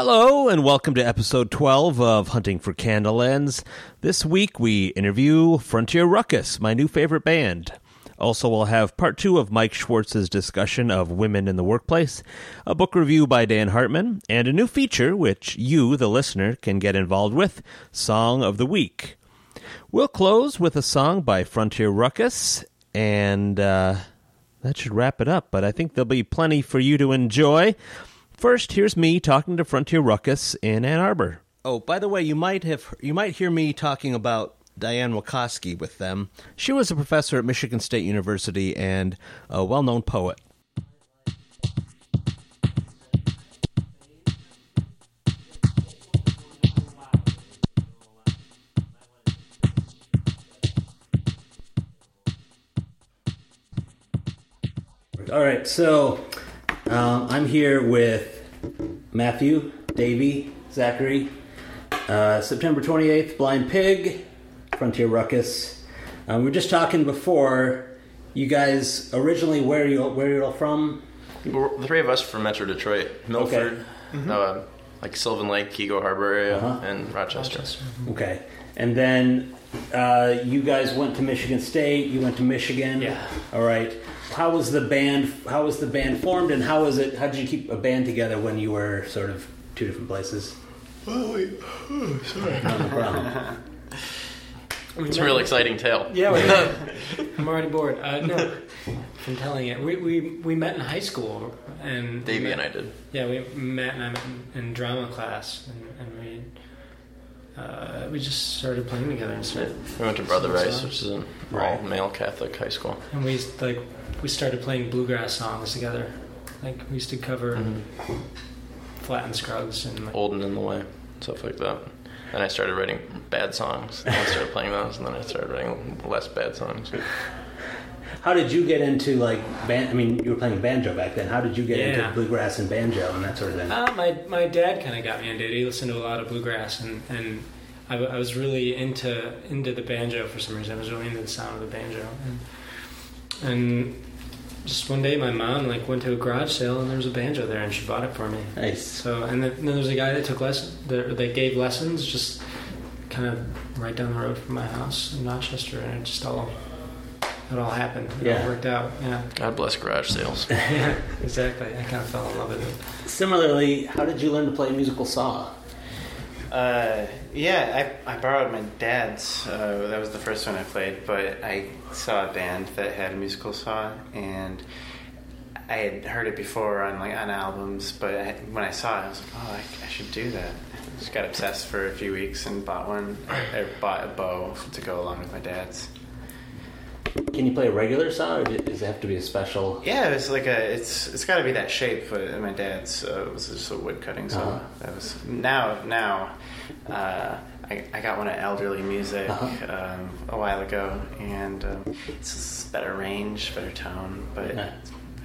Hello, and welcome to episode 12 of Hunting for Candleends. This week we interview Frontier Ruckus, my new favorite band. Also, we'll have part two of Mike Schwartz's discussion of women in the workplace, a book review by Dan Hartman, and a new feature which you, the listener, can get involved with Song of the Week. We'll close with a song by Frontier Ruckus, and uh, that should wrap it up, but I think there'll be plenty for you to enjoy. First, here's me talking to Frontier Ruckus in Ann Arbor. Oh, by the way, you might have you might hear me talking about Diane Wakoski with them. She was a professor at Michigan State University and a well-known poet. All right, so um, I'm here with Matthew, Davey, Zachary. Uh, September 28th, Blind Pig, Frontier Ruckus. Um, we were just talking before. You guys originally where you where you're all from? We're, the three of us from Metro Detroit, Milford, uh, like Sylvan Lake, Keego Harbor area, Uh-huh. and Rochester. Okay, and then uh, you guys went to Michigan State. You went to Michigan. Yeah. All right. How was the band? How was the band formed, and how was it? How did you keep a band together when you were sort of two different places? Oh, wait. Oh, sorry. No problem. It's a real exciting tale. Yeah, we, I'm already bored. Uh, no, from telling it. We, we we met in high school, and Davey we and I did. Yeah, we met and I met in, in drama class, and, and we uh, we just started playing together and started, We went to Brother Rice, which is an Right. all-male Catholic high school. and we like we started playing bluegrass songs together. Like we used to cover Mm-hmm. Flatt and Scruggs and like, Old and in the Way, stuff like that. And I started writing bad songs. And I started playing those, and then I started writing less bad songs. How did you get into like band? I mean, you were playing banjo back then. How did you get into bluegrass and banjo and that sort of thing? Uh, my my dad kind of got me into it. He listened to a lot of bluegrass, and and I, w- I was really into into the banjo for some reason. I was really into the sound of the banjo, and, and just one day my mom like went to a garage sale and there was a banjo there, and she bought it for me. Nice. So and then, then there was a guy that took lessons, that, that gave lessons just kind of right down the road from my house in Rochester, and it just all it all happened. It Yeah. all worked out. Yeah, God bless garage sales. yeah, exactly. I kind of fell in love with it. Similarly, how did you learn to play musical saw? Uh, yeah, I, I borrowed my dad's. Uh, that was the first one I played, but I saw a band that had a musical saw, and I had heard it before on like on albums. But I, when I saw it, I was like, oh, I, I should do that. Just got obsessed for a few weeks and bought one. I bought a bow to go along with my dad's. Can you play a regular saw, or does it have to be a special? Yeah, it's like a it's it's got to be that shape. But my dad's uh, was just a wood cutting saw. Uh-huh. That was now now. Uh, I, I got one at Elderly Music Uh-huh. um, a while ago, and um, it's just better range, better tone, but Yeah.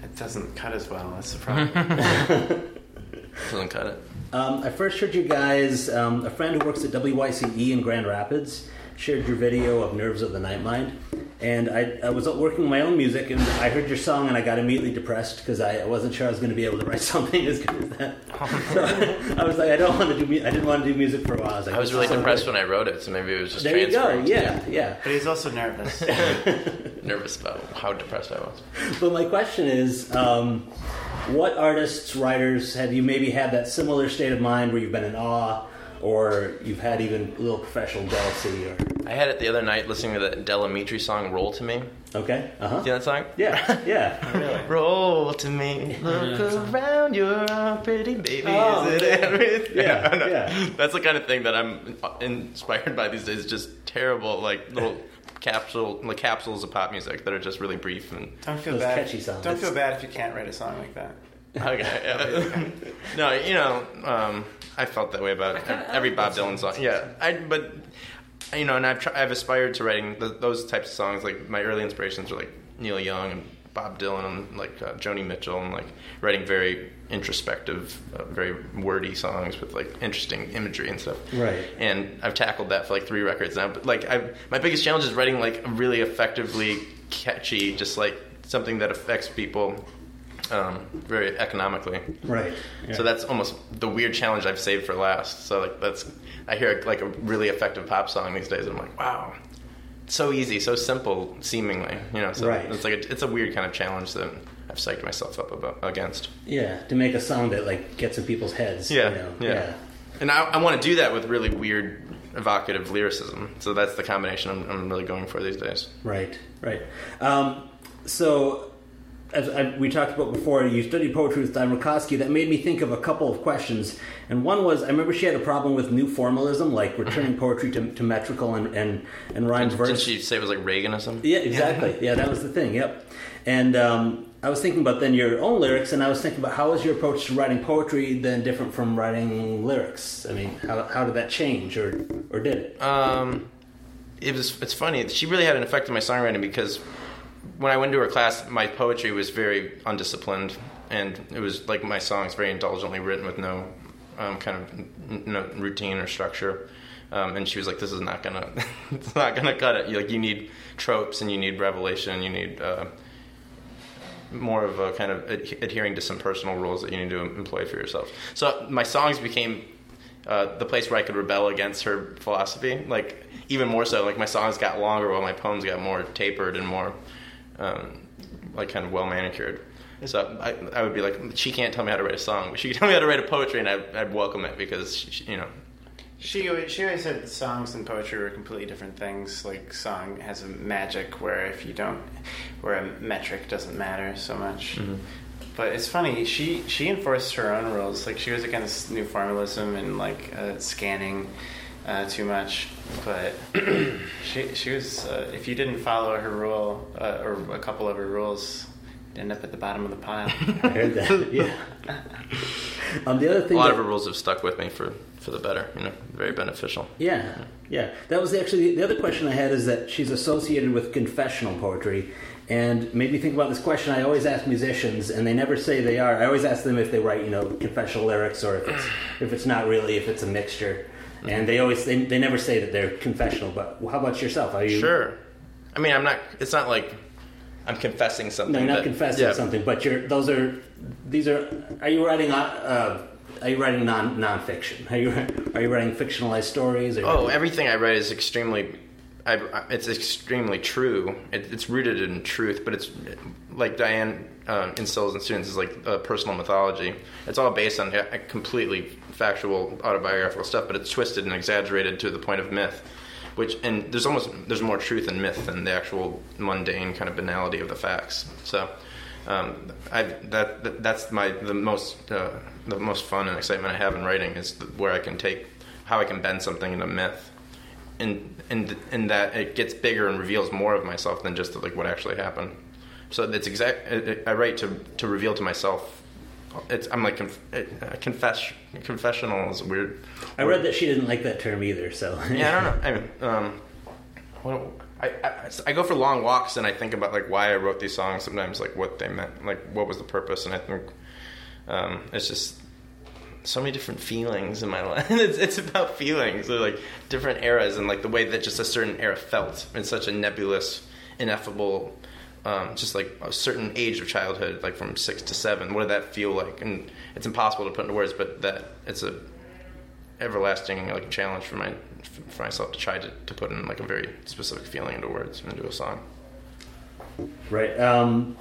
it doesn't cut as well. That's the problem. Doesn't cut it. Um, I first heard you guys. Um, a friend who works at WYCE in Grand Rapids shared your video of "Nerves of the Night Mind," and I, I was working on my own music, and I heard your song, and I got immediately depressed because I, I wasn't sure I was going to be able to write something as good as that. So I was like, I don't want to do. mu- I didn't want to do music for a while. I was like, I was really "This depressed good." when I wrote it, so maybe it was just There you go. transferring. Yeah, yeah. but he's also nervous. Nervous about how depressed I was. But my question is, um, what artists, writers have you maybe had that similar state of mind where you've been in awe, or you've had even a little professional jealousy, or I had it the other night listening to the Del Amitri song "Roll to Me." okay, uh huh, Do you know that song? yeah, yeah. Roll to me, look around, you're a pretty baby. Oh, is it everything? Yeah, I know. yeah. That's the kind of thing that I'm inspired by these days. Just terrible, like little capsule, like capsules of pop music that are just really brief and Don't feel Those bad. catchy songs. Don't feel bad if you can't write a song like that. Okay. no, you know, um, I felt that way about every Bob Dylan song. Yeah, I but you know, and I've try, I've aspired to writing th- those types of songs. Like my early inspirations are like Neil Young and Bob Dylan and like uh, Joni Mitchell and like writing very introspective, uh, very wordy songs with like interesting imagery and stuff. Right. And I've tackled that for like three records now. But like, I my biggest challenge is writing like really effectively catchy, just like something that affects people um, very economically. Right. So that's almost the weird challenge I've saved for last. So like that's I hear like a really effective pop song these days. And I'm like, wow, so easy, so simple, seemingly. You know, so Right. it's like a, it's a weird kind of challenge that I've psyched myself up about against. yeah to make a song that like gets in people's heads. Yeah, you know? yeah. And I, I want to do that with really weird, evocative lyricism. So that's the combination I'm, I'm really going for these days. Right, right. Um, so, as I, we talked about before, you studied poetry with Diane Wakoski. That made me think of a couple of questions. And one was, I remember she had a problem with new formalism, like returning poetry to, to metrical and, and, and rhymed Didn't verse. she say it was like Reaganism? Yeah, exactly. Yeah, that was the thing. Yep. And um, I was thinking about then your own lyrics, and I was thinking about how is your approach to writing poetry then different from writing lyrics? I mean, how, how did that change, or or did it? Um, it was. It's funny. She really had an effect on my songwriting because when I went to her class, my poetry was very undisciplined, and it was like my songs very indulgently written with no um, kind of no routine or structure. Um, and she was like, "This is not gonna, it's not gonna cut it. You, like you need tropes and you need revelation. You need uh, more of a kind of ad- adhering to some personal rules that you need to employ for yourself." So my songs became uh, the place where I could rebel against her philosophy. Like even more so, like my songs got longer while my poems got more tapered and more um, like kind of well manicured. So I, I would be like, she can't tell me how to write a song, but she can tell me how to write a poetry, and I'd, I'd welcome it because she, she- you know. She always, she always said songs and poetry were completely different things. Like song has a magic where if you don't, where a metric doesn't matter so much. But it's funny. She she enforced her own rules. Like she was against new formalism and like uh, scanning uh, too much. But she she was. Uh, if you didn't follow her rule uh, or a couple of her rules, you'd end up at the bottom of the pile. I heard that. Yeah. Um, the other thing. A thing. lot that- of her rules have stuck with me for, for the better, you know, very beneficial. Yeah, yeah. That was actually the other question I had is that she's associated with confessional poetry, and made me think about this question. I always ask musicians, and they never say they are. I always ask them if they write, you know, confessional lyrics, or if it's if it's not really, if it's a mixture. And they always they, they never say that they're confessional. But how about yourself? Are you Sure. I mean, I'm not, it's not like I'm confessing something. No, you're not that- confessing yeah. something, but you're those are these are. Are you writing? Uh, are you writing non nonfiction? Are you are you writing fictionalized stories? Or, Oh, everything I write is extremely, I, it's extremely true. It, it's rooted in truth, but it's like Diane uh, instills in students is like a personal mythology. It's all based on uh, completely factual autobiographical stuff, but it's twisted and exaggerated to the point of myth. Which and there's almost there's more truth in myth than the actual mundane kind of banality of the facts. So. Um, I that, that that's my the most uh, the most fun and excitement I have in writing is where I can take how I can bend something into myth, and and and that it gets bigger and reveals more of myself than just like what actually happened. So it's exact. I write to to reveal to myself. It's I'm like conf, uh, confess confessional is weird. I read that she didn't like that term either. So Yeah, I don't know. I mean, um, well, I, I, I go for long walks and I think about like why I wrote these songs. Sometimes like what they meant, like what was the purpose, and I think um, it's just so many different feelings in my life. it's, it's about feelings, so, like different eras and like the way that just a certain era felt in such a nebulous, ineffable. Um, just like a certain age of childhood, like from six to seven, what did that feel like? And it's impossible to put into words, but that it's a everlasting like challenge for my for myself to try to, to put in like a very specific feeling into words and into a song. right. Um,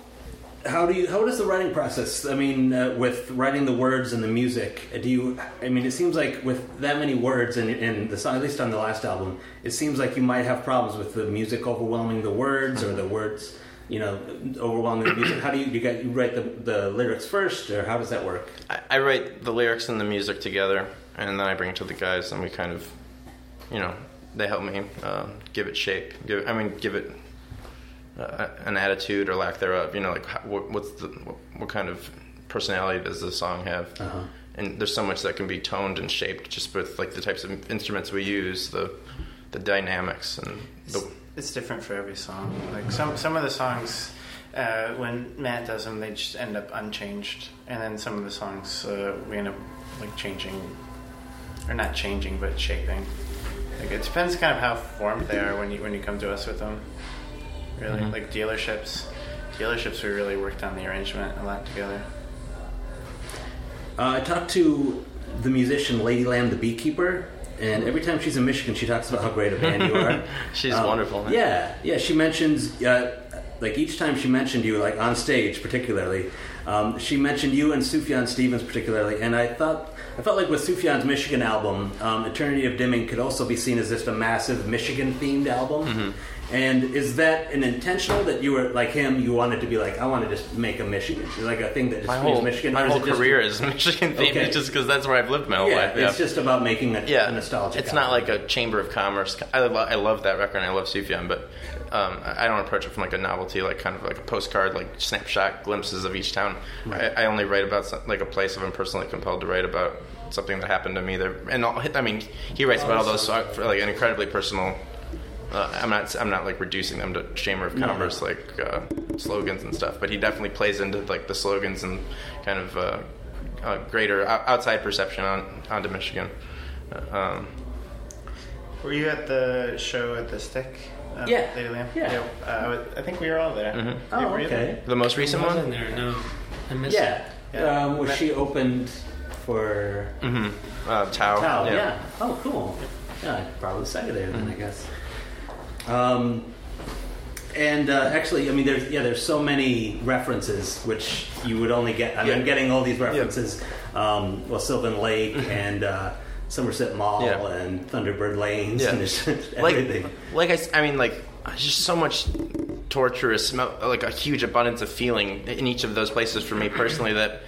how do you? How does the writing process? I mean, uh, with writing the words and the music, do you? I mean, it seems like with that many words in, in the at least on the last album, it seems like you might have problems with the music overwhelming the words or the words. You know, overwhelming the music. How do you? You got you write the, the lyrics first, or how does that work? I, I write the lyrics and the music together, and then I bring it to the guys, and we kind of, you know, they help me uh, give it shape. Give I mean, give it uh, an attitude or lack thereof. You know, like what, what's the what, what kind of personality does the song have? Uh-huh. And there's so much that can be toned and shaped just with like the types of instruments we use, the the dynamics and It's, it's different for every song. Like some some of the songs, uh, when Matt does them, they just end up unchanged, and then some of the songs uh, we end up like changing, or not changing, but shaping. Like it depends kind of how formed they are when you when you come to us with them. Really, Mhm. like dealerships. dealerships, we really worked on the arrangement a lot together. Uh, I talked to the musician Lady Lamb, the beekeeper, and every time she's in Michigan, she talks about how great a band you are. She's Um, wonderful. man. Yeah, yeah. She mentions, uh, like each time she mentioned you, like on stage particularly, um, she mentioned you and Sufjan Stevens particularly, and I thought. I felt like with Sufjan's Michigan album, um, Eternity of Dimming could also be seen as just a massive Michigan themed album. Mm-hmm. And is that an intentional that you were like him? You wanted to be like, I want to just make a Michigan, like a thing that just My whole Michigan. my or is whole it just- career is Michigan themed, Okay. just because that's where I've lived my whole Yeah, life. it's just about making a, yeah, a nostalgic. It's not like a chamber of commerce. I, lo- I love that record and I love Sufjan, but um, I don't approach it from like a novelty, like kind of like a postcard, like snapshot glimpses of each town. I, I only write about some, like a place if I'm personally compelled to write about something that happened to me there. And all, I mean, he writes about all those songs for like an incredibly personal. Uh, I'm not. I'm not like reducing them to chamber of commerce like uh, slogans and stuff, but he definitely plays into like the slogans and kind of uh, uh, greater o- outside perception on onto Michigan. Uh, Um, Were you at the show at the Stick? Um, Yeah. Lady Lamb? Yeah. Uh, I would- I think we were all there. Mhm. Oh, Were you there? okay. the most recent I wasn't one. there. No, I missed Yeah. Yeah. Um, was she opened for Mm-hmm. Uh, Tao. Tao? Yeah. Oh, cool. Yeah, I probably saw you there then, I guess. Um, and uh, actually, I mean, there's yeah, there's so many references which you would only get. I mean, Yeah. I'm getting all these references. Um, well, Sylvan Lake and uh, Somerset Mall Mm-hmm. Yeah. and Thunderbird Lanes Yeah. and just like, everything. like I, I mean, like just so much torturous, like a huge abundance of feeling in each of those places for me personally. That,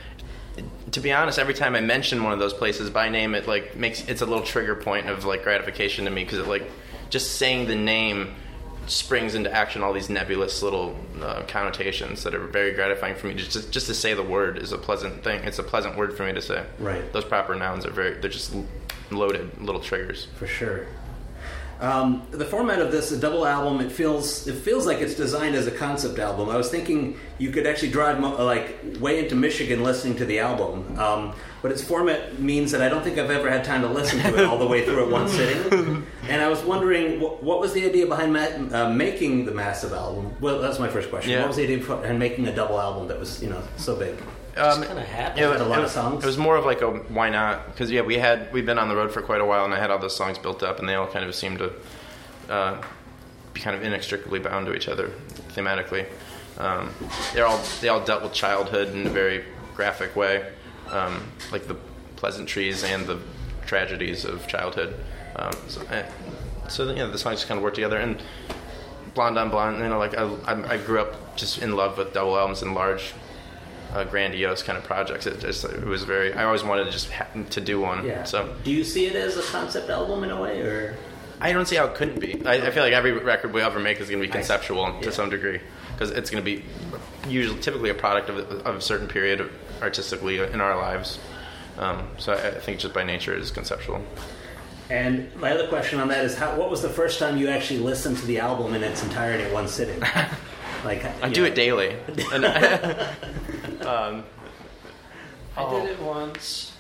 to be honest, every time I mention one of those places by name, it like makes it's a little trigger point of like gratification to me because it like just saying the name springs into action all these nebulous little uh, connotations that are very gratifying for me. Just, just just to say the word is a pleasant thing. It's a pleasant word for me to say. Right. Those proper nouns are very. They're just loaded little triggers. for sure. Um, the format of this, a double album, it feels it feels like it's designed as a concept album. I was thinking you could actually drive mo- like way into Michigan listening to the album, um, but its format means that I don't think I've ever had time to listen to it all the way through at one sitting. And I was wondering, what, what was the idea behind ma- uh, making the massive album? Well, that's my first question. Yeah. What was the idea behind making a double album that was you know so big? Um, Just kinda happened. Had a lot it, of songs? It was more of like a why not? Because yeah, we had we've been on the road for quite a while, and I had all those songs built up, and they all kind of seemed to uh, be kind of inextricably bound to each other thematically. Um, they're all they all dealt with childhood in a very graphic way, um, like the pleasantries and the tragedies of childhood. Um, so, eh, so yeah, the songs just kind of work together, and Blonde on Blonde, you know, like I, I, I grew up just in love with double albums and large uh, grandiose kind of projects. It just it was very. I always wanted to just ha- to do one. Yeah. So do you see it as a concept album in a way, or I don't see how it couldn't be. I, I feel like every record we ever make is going to be conceptual yeah. to some degree because it's going to be usually typically a product of, of a certain period of artistically in our lives. Um, so I, I think just by nature it is conceptual. And my other question on that is, how, what was the first time you actually listened to the album in its entirety at one sitting? Like I you do know, it daily. And um, I did it once.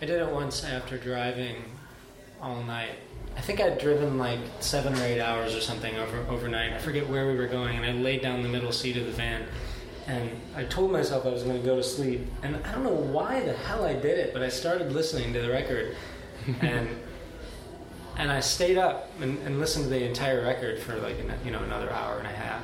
I did it once after driving all night. I think I'd driven like seven or eight hours or something over overnight. I forget where we were going, and I laid down the middle seat of the van, and I told myself I was going to go to sleep. And I don't know why the hell I did it, but I started listening to the record, and and I stayed up and, and listened to the entire record for like an, you know another hour and a half.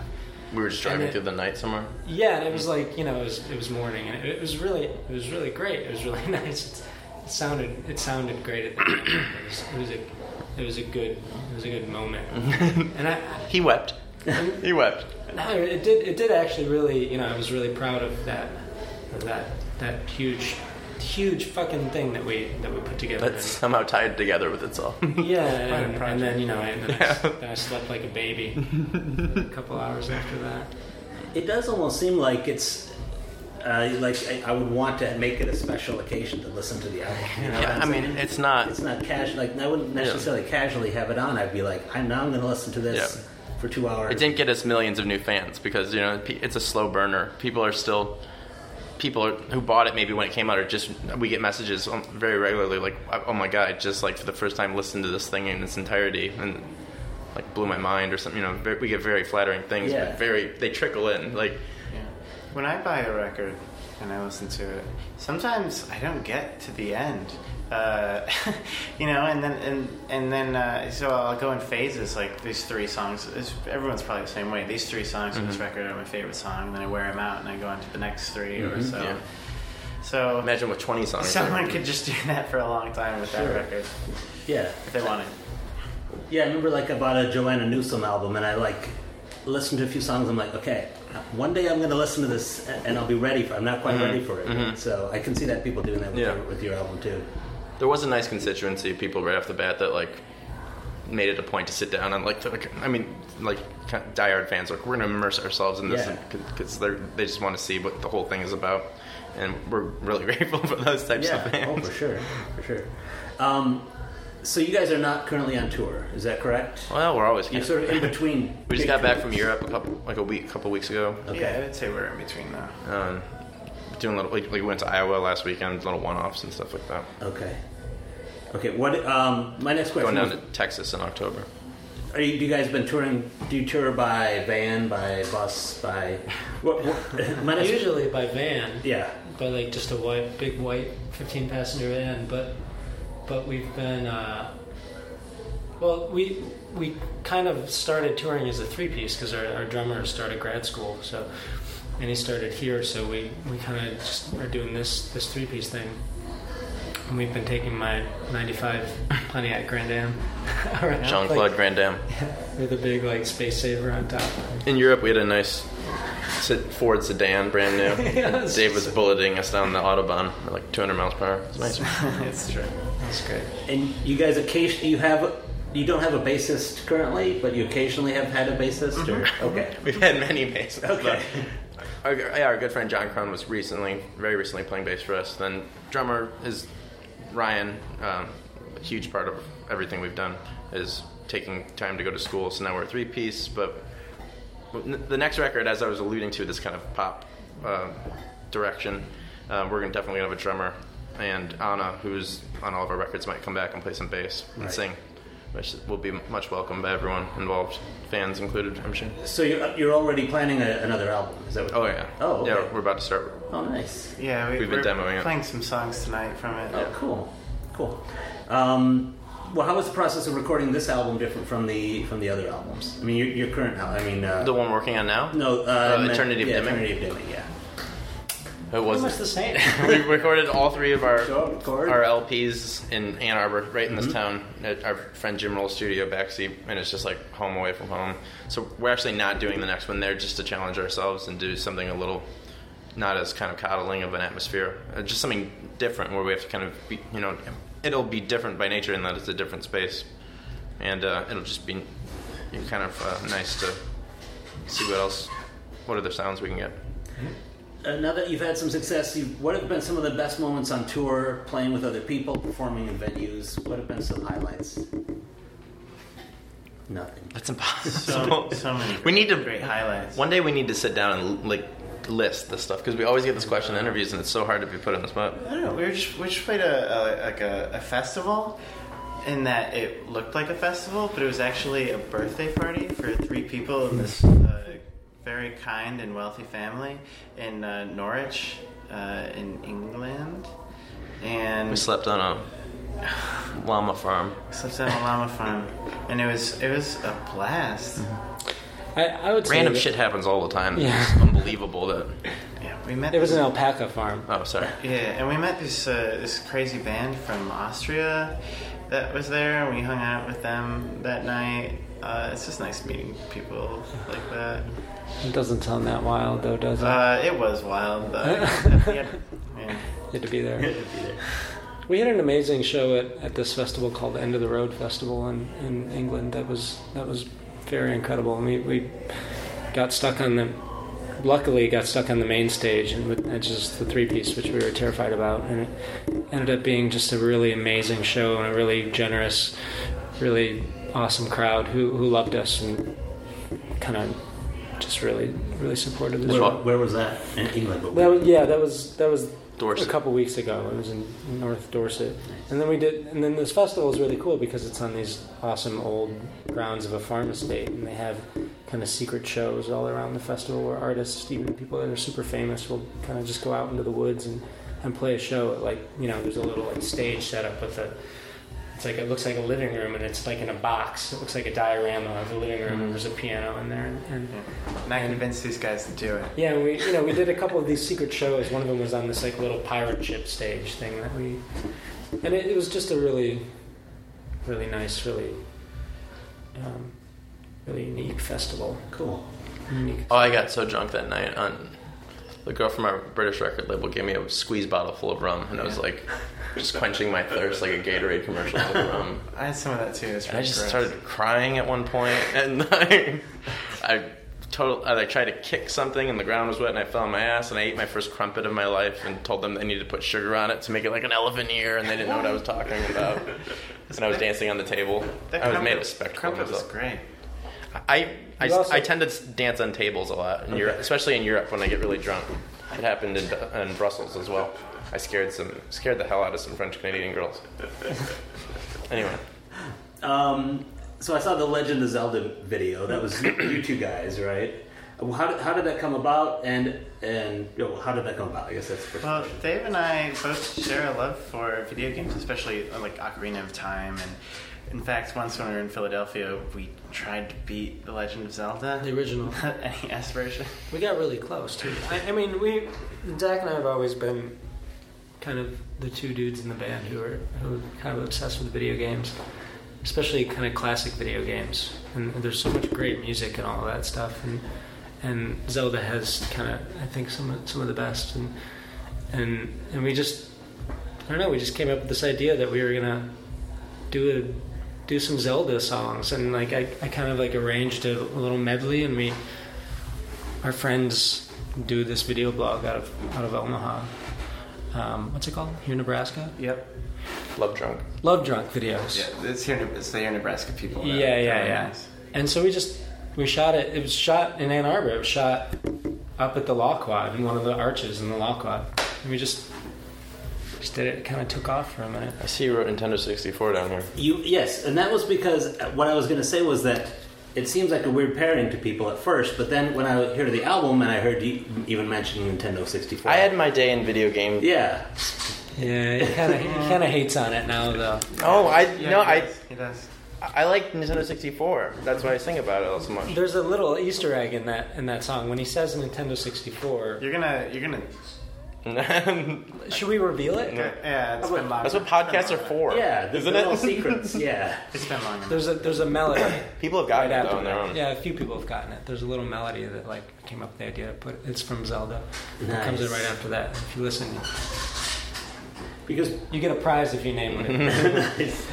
we were just driving it- through the night somewhere. Yeah, and it was like you know it was it was morning, and it, it was really it was really great. It was really nice. It sounded it sounded great at the time. It was, it was a it was a good it was a good moment. and I, He wept. he wept. no, it did it did actually really you know I was really proud of that of that that huge huge fucking thing that we that we put together. That's somehow tied together with itself. yeah, and, and then you know, and then, I, then I slept like a baby a couple hours after that. It does almost seem like it's uh, like I, I would want to make it a special occasion to listen to the album. You know yeah, I'm mean saying? it's not. it's not casual. Like I wouldn't necessarily casually have it on. I'd be like, I'm now I'm going to listen to this Yeah. for two hours. It didn't get us millions of new fans because you know it's a slow burner. People are still people who bought it maybe when it came out are just we get messages very regularly like oh my god I just like for the first time listened to this thing in its entirety and like blew my mind or something. You know, we get very flattering things, Yeah. but very they trickle in. Like Yeah. When I buy a record and I listen to it, sometimes I don't get to the end. Uh, you know, and then and and then uh, so I'll go in phases. Like these three songs, it's, everyone's probably the same way. These three songs on this record are my favorite song, then I wear them out and I go on to the next 3 or so. Yeah. So imagine with twenty songs. someone could just do that for a long time with that record Yeah. if they wanted. Yeah, I remember like I bought a Joanna Newsom album and I like listened to a few songs. I'm like, okay, one day I'm going to listen to this and I'll be ready for. I'm not quite ready for it. So I can see that people doing that with, Yeah. your, with your album too. There was a nice constituency of people right off the bat that like made it a point to sit down and like, to, like I mean, like kind of diehard fans like we're gonna immerse ourselves in this Yeah. because they they just want to see what the whole thing is about, and we're really grateful for those types Yeah, of fans. oh for sure, for sure. Um, so you guys are not currently on tour, is that correct? Well, we're always You're sort of in between. We just big got back from. Europe a couple like a week, couple weeks ago. Okay. Yeah, I would say we're in between now. Um, doing little like, like we went to Iowa last weekend, little one-offs and stuff like that. Okay. Okay. What? Um, my next question. Going down was- to Texas in October. Are you, do you guys been touring? Do you tour by van, by bus, by? What, what, my next, Usually by van, Yeah. by like just a white, big white 15 passenger van. But but we've been uh, well, we we kind of started touring as a three piece because our, our drummer started grad school, so and he started here, so we we kind of just are doing this this three piece thing. And we've been taking my 95 Pontiac Grand Am around. Jean like, Grand Van Damme. with a big like space saver on top. In Europe, we had a nice Ford sedan, brand new. Yes. Dave was bulleting us down the autobahn at like 200 miles per hour. It was nice. it's true. That's great. And you guys occasionally you have you don't have a bassist currently, but you occasionally have had a bassist. Or mm-hmm. okay. We've had many bassists. Okay. Our, yeah, our good friend John Cron was recently, very recently, playing bass for us. Then drummer is Ryan. Um, a huge part of everything we've done is taking time to go to school. So now we're a three piece. But the next record, as I was alluding to, this kind of pop uh, direction, uh, we're gonna definitely have a drummer. And Anna, who's on all of our records, might come back and play some bass and Right. sing, which will be much welcomed by everyone involved, fans included, I'm sure. So you're you're already planning a, another album? Is that what? Oh yeah. Oh, okay. yeah. We're about to start. Oh, nice. Yeah, we, We've been we're demoing it. playing some songs tonight from it. Oh, cool, cool. Um, well, how was the process of recording this album different from the from the other albums? I mean, your, your current album. I mean, uh, The one we're working on now. no, uh, Uh, meant- Eternity of yeah, Dimming? Eternity of Dimming. Yeah. It was. Almost the same. we recorded all three of our Show up, record. our LPs in Ann Arbor, right in this Mhm. town, at our friend Jim Roll's studio backseat, and it's just like home away from home. So we're actually not doing the next one there just to challenge ourselves and do something a little not as kind of coddling of an atmosphere, uh, just something different where we have to kind of be, you know, it'll be different by nature in that it's a different space, and uh, it'll just be kind of uh, nice to see what else, what other sounds we can get. Uh, now that you've had some success, you, what have been some of the best moments on tour, playing with other people, performing in venues? What have been some highlights? Nothing. That's impossible. So, so many. We need to great highlights. One day we need to sit down and like list this stuff because we always get this question in interviews and it's so hard to be put on the spot. I don't know. We were just we just played a, a like a, a festival, in that it looked like a festival, but it was actually a birthday party for three people in this uh, very kind and wealthy family in uh, Norwich, uh, in England, and We slept on a llama farm. slept on a llama farm, and it was it was a blast. I, I would say Random that shit happens all the time. Yeah. It's unbelievable that. Yeah, we met. It was this- an alpaca farm. Oh, sorry. Yeah, and we met this uh, this crazy band from Austria that was there, and we hung out with them that night. Uh, it's just nice meeting people like that. It doesn't sound that wild, though, does it? Uh, it was wild, but yeah, yeah. Good to be there. We had an amazing show at, at this festival called the End of the Road Festival in, in England. That was that was very incredible. And we, we got stuck on the luckily got stuck on the main stage and with and just the three piece, which we were terrified about, and it ended up being just a really amazing show and a really generous, really awesome crowd who who loved us and kind of just really really supported us. Where, where was that? In England. But That was, yeah, that was that was Dorset. a couple weeks ago. It was in North Dorset, and then we did. And then this festival is really cool because it's on these awesome old grounds of a farm estate, and they have kind of secret shows all around the festival where artists, even people that are super famous, will kind of just go out into the woods and and play a show. Like you know, there's a little like stage set up with a. It's like it looks like a living room, and it's like in a box. It looks like a diorama of a living room, and there's a piano in there, and, and And I convinced these guys to do it. yeah, we you know we did a couple of these secret shows. One of them was on this like little pirate ship stage thing that we, and it, it was just a really, really nice, really, um, really unique festival. Cool. Unique. Oh, I got so drunk that night. On the girl from our British record label gave me a squeeze bottle full of rum, and I was like, just quenching my thirst like a Gatorade commercial with rum. I had some of that too. It's And I just gross. started crying at one point, and I, I total, I like, tried to kick something, and the ground was wet, and I fell on my ass, and I ate my first crumpet of my life, and told them they needed to put sugar on it to make it like an elephant ear, and they didn't know what I was talking about. And I was dancing on the table. That I was crumpet- made a spectacle of Crumpet was great. I I, also, I, tend to dance on tables a lot, in Europe, especially in Europe when I get really drunk. It happened in, in Brussels as well. I scared some scared the hell out of some French Canadian girls. Anyway, Um, so I saw the Legend of Zelda video. That was you two guys, right? How did, how did that come about? And and you know, how did that come about? I guess that's the first Well, question. Dave and I both share a love for video games, especially uh, like Ocarina of Time. And in fact, once when we were in Philadelphia, we tried to beat The Legend of Zelda, The original. NES version. We got really close too. I, I mean, we Zach and I have always been kind of the two dudes in the band who are who are kind of obsessed with video games, especially kind of classic video games. And there's so much great music and all of that stuff. And and Zelda has kind of I think some of, some of the best. And and and we just I don't know. We just came up with this idea that we were gonna do a do some Zelda songs, and like I, I kind of like arranged a, a little medley, and we our friends do this video blog out of out of Omaha. Um, what's it called? Hear, Nebraska. Yep. love drunk. Love drunk videos. Yeah, it's here. It's the here Nebraska people. that- Yeah, yeah, yeah. And so we just we shot it. It was shot in Ann Arbor. It was shot up at the Law Quad in one of the arches in the Law Quad. And we just just did it. It kind of took off for a minute. I see you wrote Nintendo 64 down here. You yes, and that was because what I was going to say was that it seems like a weird pairing to people at first, but then when I heard the album and I heard you even mention Nintendo 64, I had my day in video game. yeah, Yeah, he kind of he kind of hates on it now though. Oh, I Yeah, no, he I. He does. I like Nintendo 64. That's why I sing about it all so much. There's a little Easter egg in that in that song when he says Nintendo 64. You're gonna. You're gonna. That's Should we reveal it? Yeah. Yeah, it's been long. what podcasts are for. yeah, the isn't little it? secrets, yeah. It's been long. enough. There's a there's a melody. People have gotten right it though on their own. Yeah, a few people have gotten it. There's a little melody that like came up with the idea to put. It's from Zelda. It comes in right after that. If you listen, Because you get a prize if you name it.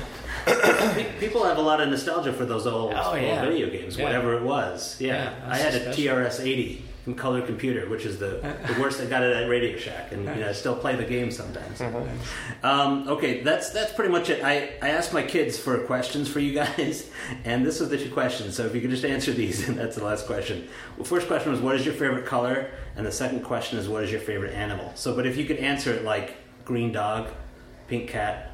Pe- People have a lot of nostalgia for those old, Oh, old yeah. video games, Yeah. whatever it was. Yeah, Yeah, I had a that's TRS-80 from Color Computer, which is the, the worst. I got it at Radio Shack, and you know, I still play the game sometimes. Um, okay, that's that's pretty much it. I, I asked my kids for questions for you guys, and this was the two questions. So if you could just answer these, and that's the last question. Well, first question was what is your favorite color, and the second question is what is your favorite animal. So, but if you could answer it like green dog, pink cat,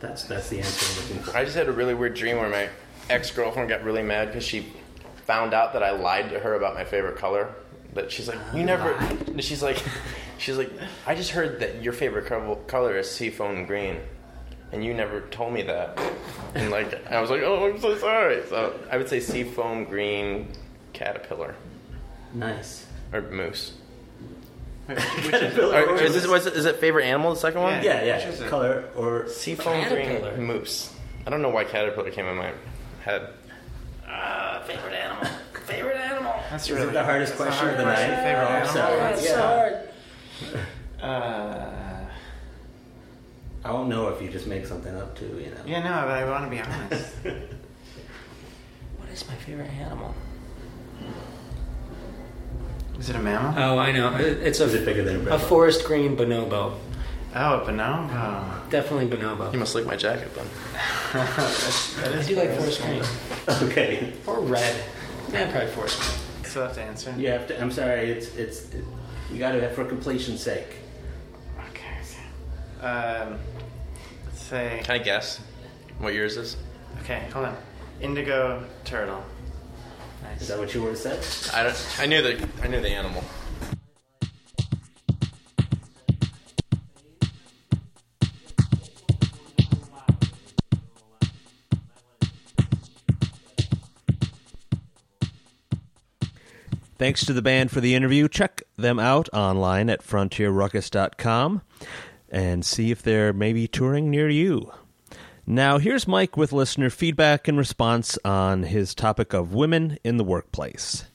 that's that's the answer I'm looking for. I just had a really weird dream where my ex girlfriend got really mad because she found out that I lied to her about my favorite color. That she's like, you never. She's like, she's like, I just heard that your favorite co- color is seafoam green, and you never told me that. And like, I was like, oh, I'm so sorry. So I would say seafoam green caterpillar Nice. or moose. Wait, which Caterpillar Or, or is this was it, is it favorite animal? The second one. Yeah. Yeah, Which yeah. is it? Color or Seafoam Caterpillar. green moose. I don't know why caterpillar came in my head. Uh, favorite animal. Favorite animal. That's is really it the hardest question hard of the question. night? Favorite animal? sorry. That's Yeah. so hard. Uh, I don't know if you just make something up too. You know. yeah, no, but I want to be honest. What is my favorite animal? Is it a mammal? Oh, I know. It- It's a Is it bigger than a a forest green bonobo. Oh, a bonobo. Definitely bonobo. You must like my jacket then. That's- that I is do like fair. forest green Okay. or red. Yeah, probably forest green. Still have to answer. You have to. I'm sorry. It's it's. It, you got to have for completion's sake. Okay. Um, let's say. Can I guess what yours is? Okay, hold on. Indigo turtle. Nice. Is that what you would have said? I don't. I knew the. I knew the animal. Thanks to the band for the interview. Check them out online at frontierruckus.com and see if they're maybe touring near you. Now, here's Mike with listener feedback and response on his topic of women in the workplace.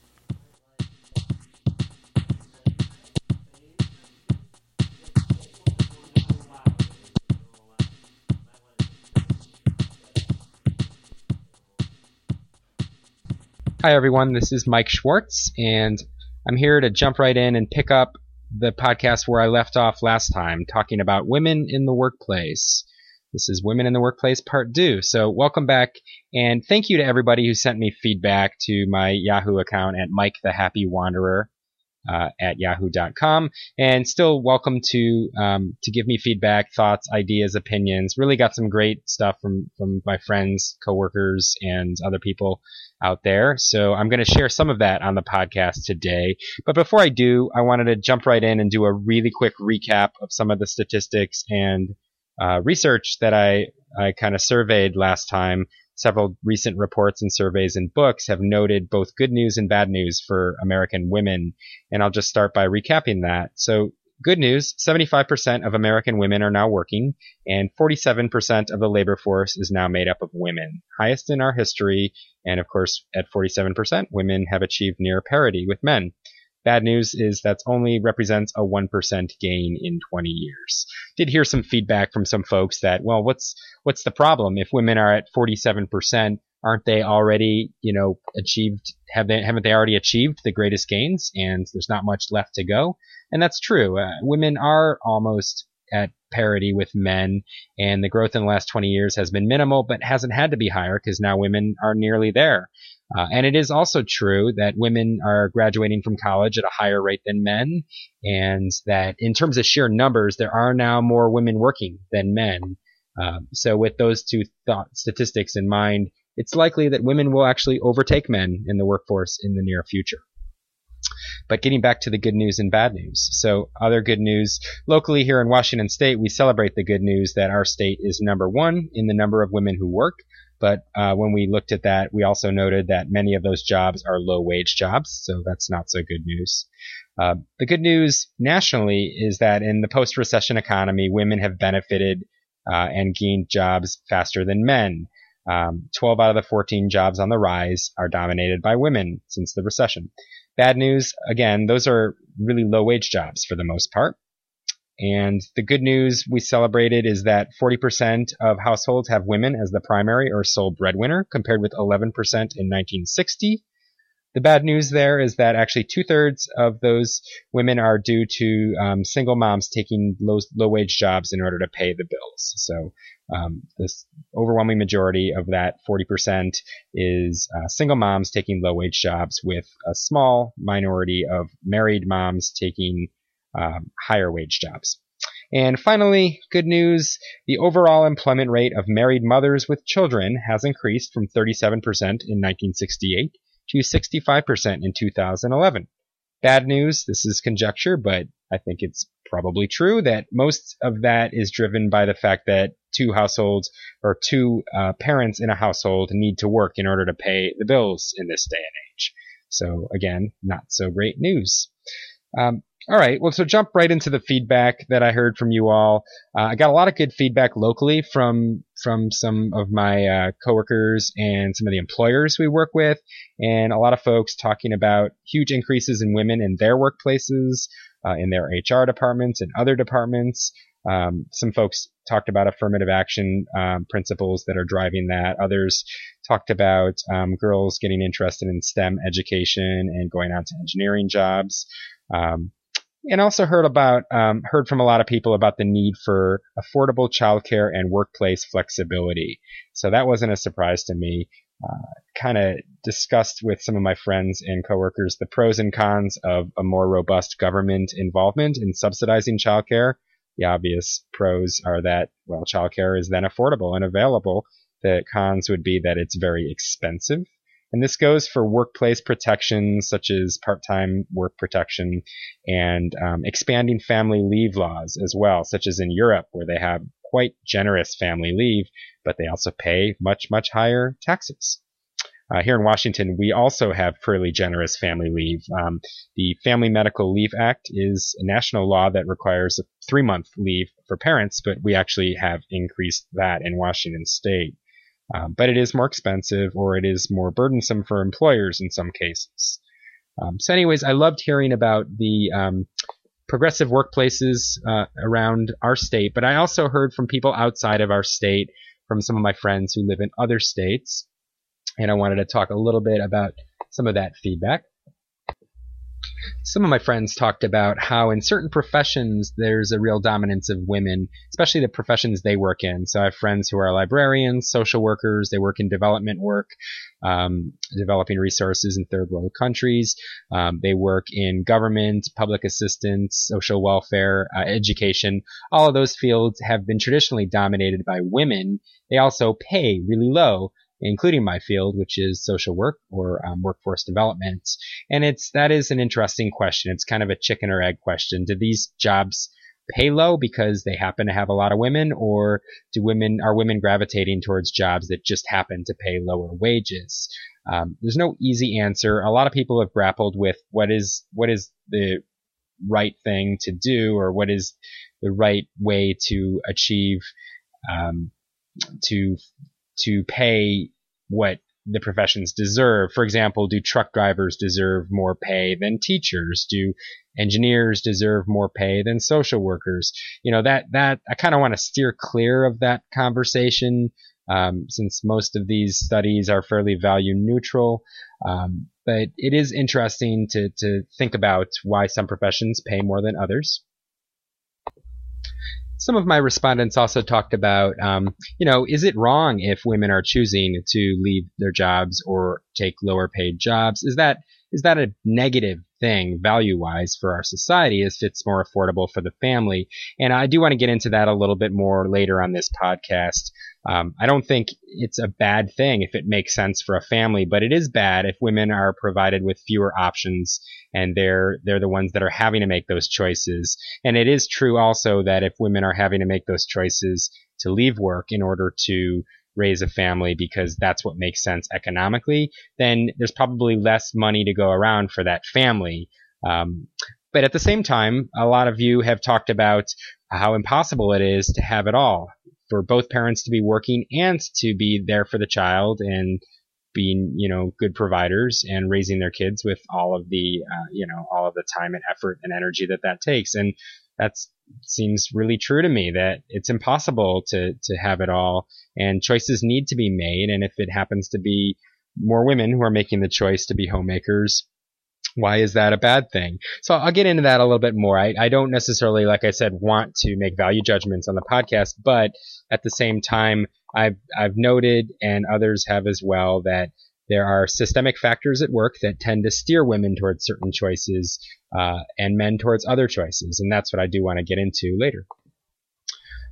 Hi, everyone. This is Mike Schwartz, and I'm here to jump right in and pick up the podcast where I left off last time, talking about women in the workplace. This is Women in the Workplace Part 2. So, welcome back, and thank you to everybody who sent me feedback to my Yahoo account at Mike the Happy Wanderer. Uh, at yahoo.com and still welcome to um, to give me feedback thoughts ideas opinions really got some great stuff from from my friends coworkers and other people out there. So I'm going to share some of that on the podcast today. But before I do, I wanted to jump right in and do a really quick recap of some of the statistics and uh, research that I, I kind of surveyed last time. Several recent reports and surveys and books have noted both good news and bad news for American women. And I'll just start by recapping that. So Good news 75% of American women are now working, and 47% of the labor force is now made up of women. Highest in our history, and of course, at 47%, women have achieved near parity with men. Bad news is that only represents a 1% gain in 20 years. Did hear some feedback from some folks that, well, what's, what's the problem? If women are at 47%, aren't they already, you know, achieved, have they, haven't they already achieved the greatest gains and there's not much left to go? And that's true. Uh, women are almost at parity with men, and the growth in the last 20 years has been minimal, but hasn't had to be higher because now women are nearly there. Uh, and it is also true that women are graduating from college at a higher rate than men, and that in terms of sheer numbers, there are now more women working than men. Um, so, with those two thought statistics in mind, it's likely that women will actually overtake men in the workforce in the near future. But getting back to the good news and bad news. So, other good news locally here in Washington State, we celebrate the good news that our state is number one in the number of women who work. But uh, when we looked at that, we also noted that many of those jobs are low wage jobs, so that's not so good news. Uh, the good news nationally is that in the post recession economy, women have benefited uh, and gained jobs faster than men. Um, 12 out of the 14 jobs on the rise are dominated by women since the recession. Bad news, again, those are really low wage jobs for the most part. And the good news we celebrated is that 40% of households have women as the primary or sole breadwinner, compared with 11% in 1960. The bad news there is that actually two thirds of those women are due to um, single moms taking low, low wage jobs in order to pay the bills. So um, this overwhelming majority of that 40% is uh, single moms taking low wage jobs, with a small minority of married moms taking um, higher wage jobs. And finally, good news the overall employment rate of married mothers with children has increased from 37% in 1968 to 65% in 2011. Bad news, this is conjecture, but I think it's probably true that most of that is driven by the fact that two households or two uh, parents in a household need to work in order to pay the bills in this day and age. So again, not so great news. Um, all right. Well, so jump right into the feedback that I heard from you all. Uh, I got a lot of good feedback locally from from some of my uh, coworkers and some of the employers we work with, and a lot of folks talking about huge increases in women in their workplaces, uh, in their HR departments and other departments. Um, some folks talked about affirmative action um, principles that are driving that. Others talked about um, girls getting interested in STEM education and going on to engineering jobs. Um, and also heard about um, heard from a lot of people about the need for affordable childcare and workplace flexibility. So that wasn't a surprise to me. Uh, kind of discussed with some of my friends and coworkers the pros and cons of a more robust government involvement in subsidizing childcare The obvious pros are that, well, childcare is then affordable and available. The cons would be that it's very expensive. And this goes for workplace protections such as part-time work protection and um, expanding family leave laws as well, such as in Europe where they have quite generous family leave, but they also pay much, much higher taxes. Uh, here in Washington, we also have fairly generous family leave. Um, the Family Medical Leave Act is a national law that requires a three month leave for parents, but we actually have increased that in Washington state. Um, but it is more expensive or it is more burdensome for employers in some cases. Um, so, anyways, I loved hearing about the um, progressive workplaces uh, around our state, but I also heard from people outside of our state, from some of my friends who live in other states, and I wanted to talk a little bit about some of that feedback. Some of my friends talked about how in certain professions there's a real dominance of women, especially the professions they work in. So I have friends who are librarians, social workers, they work in development work, um, developing resources in third world countries. Um, they work in government, public assistance, social welfare, uh, education. All of those fields have been traditionally dominated by women. They also pay really low including my field, which is social work or um, workforce development. And it's that is an interesting question. It's kind of a chicken or egg question. Do these jobs pay low because they happen to have a lot of women, or do women are women gravitating towards jobs that just happen to pay lower wages? Um, there's no easy answer. A lot of people have grappled with what is what is the right thing to do, or what is the right way to achieve um, to to pay what the professions deserve. For example, do truck drivers deserve more pay than teachers? Do engineers deserve more pay than social workers? You know, that, that, I kind of want to steer clear of that conversation, um, since most of these studies are fairly value neutral. Um, but it is interesting to, to think about why some professions pay more than others some of my respondents also talked about, um, you know, is it wrong if women are choosing to leave their jobs or take lower paid jobs? Is that is that a negative thing value wise for our society if it's more affordable for the family? And I do want to get into that a little bit more later on this podcast. Um, I don't think it's a bad thing if it makes sense for a family, but it is bad if women are provided with fewer options and they're they're the ones that are having to make those choices. And it is true also that if women are having to make those choices to leave work in order to raise a family because that's what makes sense economically, then there's probably less money to go around for that family. Um, but at the same time, a lot of you have talked about how impossible it is to have it all for both parents to be working and to be there for the child and being, you know, good providers and raising their kids with all of the, uh, you know, all of the time and effort and energy that that takes. And that seems really true to me that it's impossible to, to have it all and choices need to be made. And if it happens to be more women who are making the choice to be homemakers, why is that a bad thing? So I'll get into that a little bit more. I, I don't necessarily, like I said, want to make value judgments on the podcast, but at the same time, I've, I've noted and others have as well that there are systemic factors at work that tend to steer women towards certain choices uh, and men towards other choices. And that's what I do want to get into later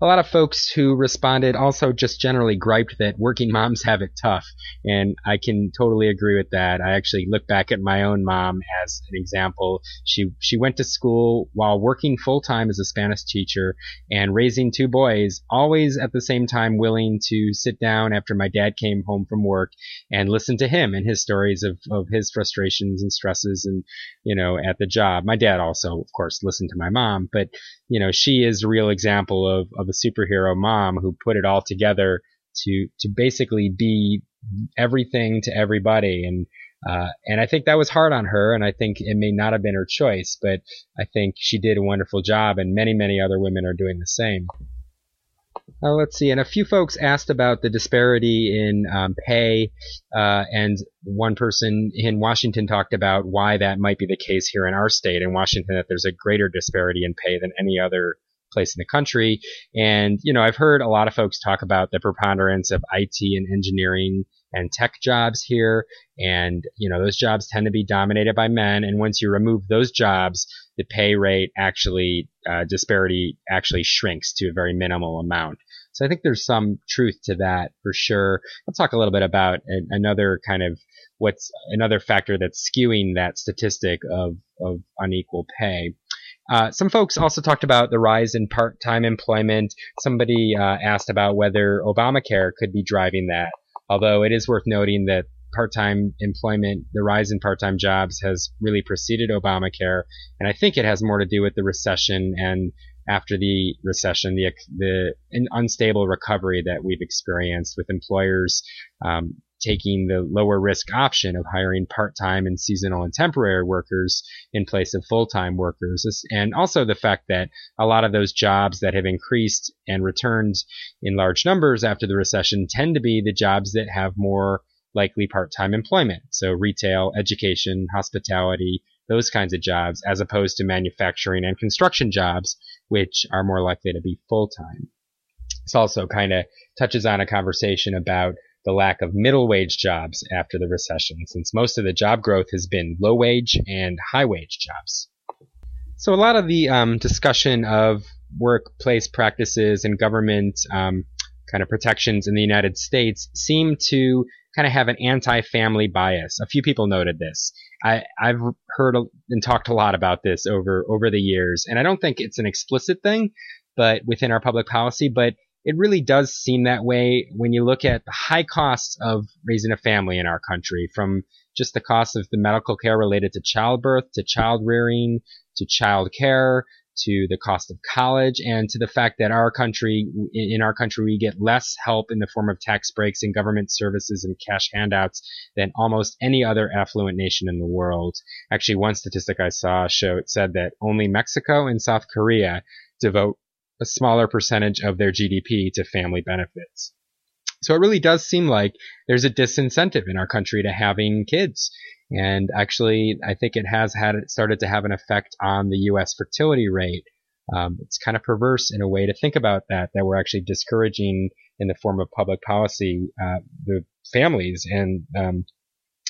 a lot of folks who responded also just generally griped that working moms have it tough. And I can totally agree with that. I actually look back at my own mom as an example. She, she went to school while working full time as a Spanish teacher and raising two boys, always at the same time willing to sit down after my dad came home from work and listen to him and his stories of, of his frustrations and stresses and, you know, at the job. My dad also, of course, listened to my mom, but, you know, she is a real example of, of a superhero mom who put it all together to to basically be everything to everybody and uh, and I think that was hard on her, and I think it may not have been her choice, but I think she did a wonderful job, and many, many other women are doing the same. Uh, let's see, and a few folks asked about the disparity in um, pay, uh, and one person in Washington talked about why that might be the case here in our state, in Washington, that there's a greater disparity in pay than any other place in the country. And, you know, I've heard a lot of folks talk about the preponderance of IT and engineering and tech jobs here. And, you know, those jobs tend to be dominated by men. And once you remove those jobs, the pay rate actually uh, disparity actually shrinks to a very minimal amount. So I think there's some truth to that for sure. I'll talk a little bit about another kind of what's another factor that's skewing that statistic of, of unequal pay. Uh, some folks also talked about the rise in part-time employment. Somebody uh, asked about whether Obamacare could be driving that. Although it is worth noting that part-time employment, the rise in part-time jobs has really preceded Obamacare, and I think it has more to do with the recession and after the recession, the the unstable recovery that we've experienced with employers um, taking the lower risk option of hiring part-time and seasonal and temporary workers in place of full-time workers. And also the fact that a lot of those jobs that have increased and returned in large numbers after the recession tend to be the jobs that have more likely part-time employment. So retail education hospitality those kinds of jobs as opposed to manufacturing and construction jobs which are more likely to be full-time. This also kind of touches on a conversation about the lack of middle wage jobs after the recession, since most of the job growth has been low wage and high wage jobs. So a lot of the um, discussion of workplace practices and government um, kind of protections in the United States seem to kind of have an anti-family bias. A few people noted this. I, have heard and talked a lot about this over over the years, and I don't think it's an explicit thing, but within our public policy. But it really does seem that way when you look at the high costs of raising a family in our country, from just the cost of the medical care related to childbirth, to child rearing, to child care, to the cost of college, and to the fact that our country, in our country, we get less help in the form of tax breaks and government services and cash handouts than almost any other affluent nation in the world. Actually, one statistic I saw showed said that only Mexico and South Korea devote a smaller percentage of their GDP to family benefits. So it really does seem like there's a disincentive in our country to having kids. And actually, I think it has had it started to have an effect on the U.S. fertility rate. Um, it's kind of perverse in a way to think about that, that we're actually discouraging in the form of public policy uh, the families and um,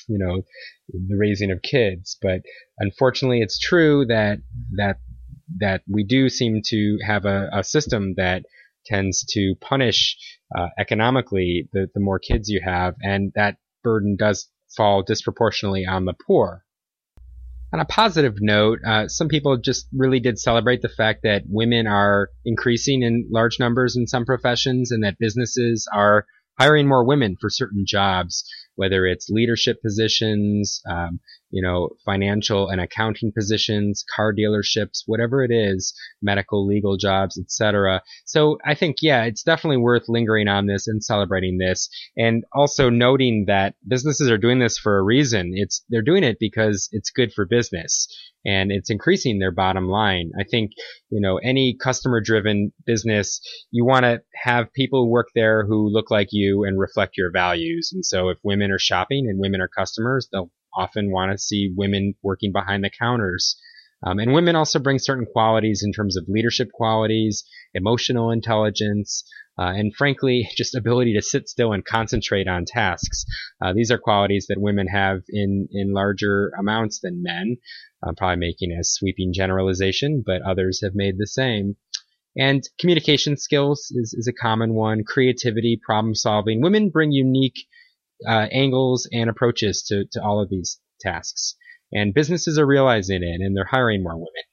you know the raising of kids. But unfortunately, it's true that that that we do seem to have a, a system that tends to punish uh, economically the, the more kids you have, and that burden does fall disproportionately on the poor. On a positive note, uh, some people just really did celebrate the fact that women are increasing in large numbers in some professions and that businesses are hiring more women for certain jobs, whether it's leadership positions, um, you know, financial and accounting positions, car dealerships, whatever it is, medical, legal jobs, etc. So I think, yeah, it's definitely worth lingering on this and celebrating this, and also noting that businesses are doing this for a reason. It's they're doing it because it's good for business and it's increasing their bottom line. I think, you know, any customer driven business, you want to have people work there who look like you and reflect your values. And so if women are shopping and women are customers, they'll often want to see women working behind the counters. Um, and women also bring certain qualities in terms of leadership qualities, emotional intelligence, uh, and frankly, just ability to sit still and concentrate on tasks. Uh, these are qualities that women have in, in larger amounts than men. I'm probably making a sweeping generalization, but others have made the same. And communication skills is, is a common one. Creativity, problem solving. Women bring unique uh, angles and approaches to, to all of these tasks. And businesses are realizing it and they're hiring more women.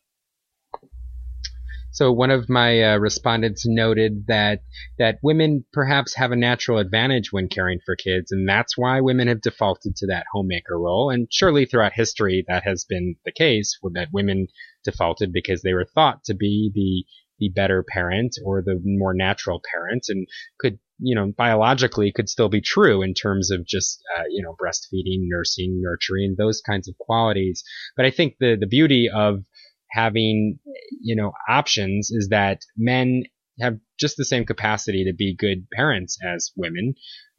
So one of my uh, respondents noted that that women perhaps have a natural advantage when caring for kids, and that's why women have defaulted to that homemaker role. And surely throughout history that has been the case, that women defaulted because they were thought to be the the better parent or the more natural parent, and could you know, biologically could still be true in terms of just, uh, you know, breastfeeding, nursing, nurturing, those kinds of qualities. But I think the, the beauty of having, you know, options is that men have just the same capacity to be good parents as women,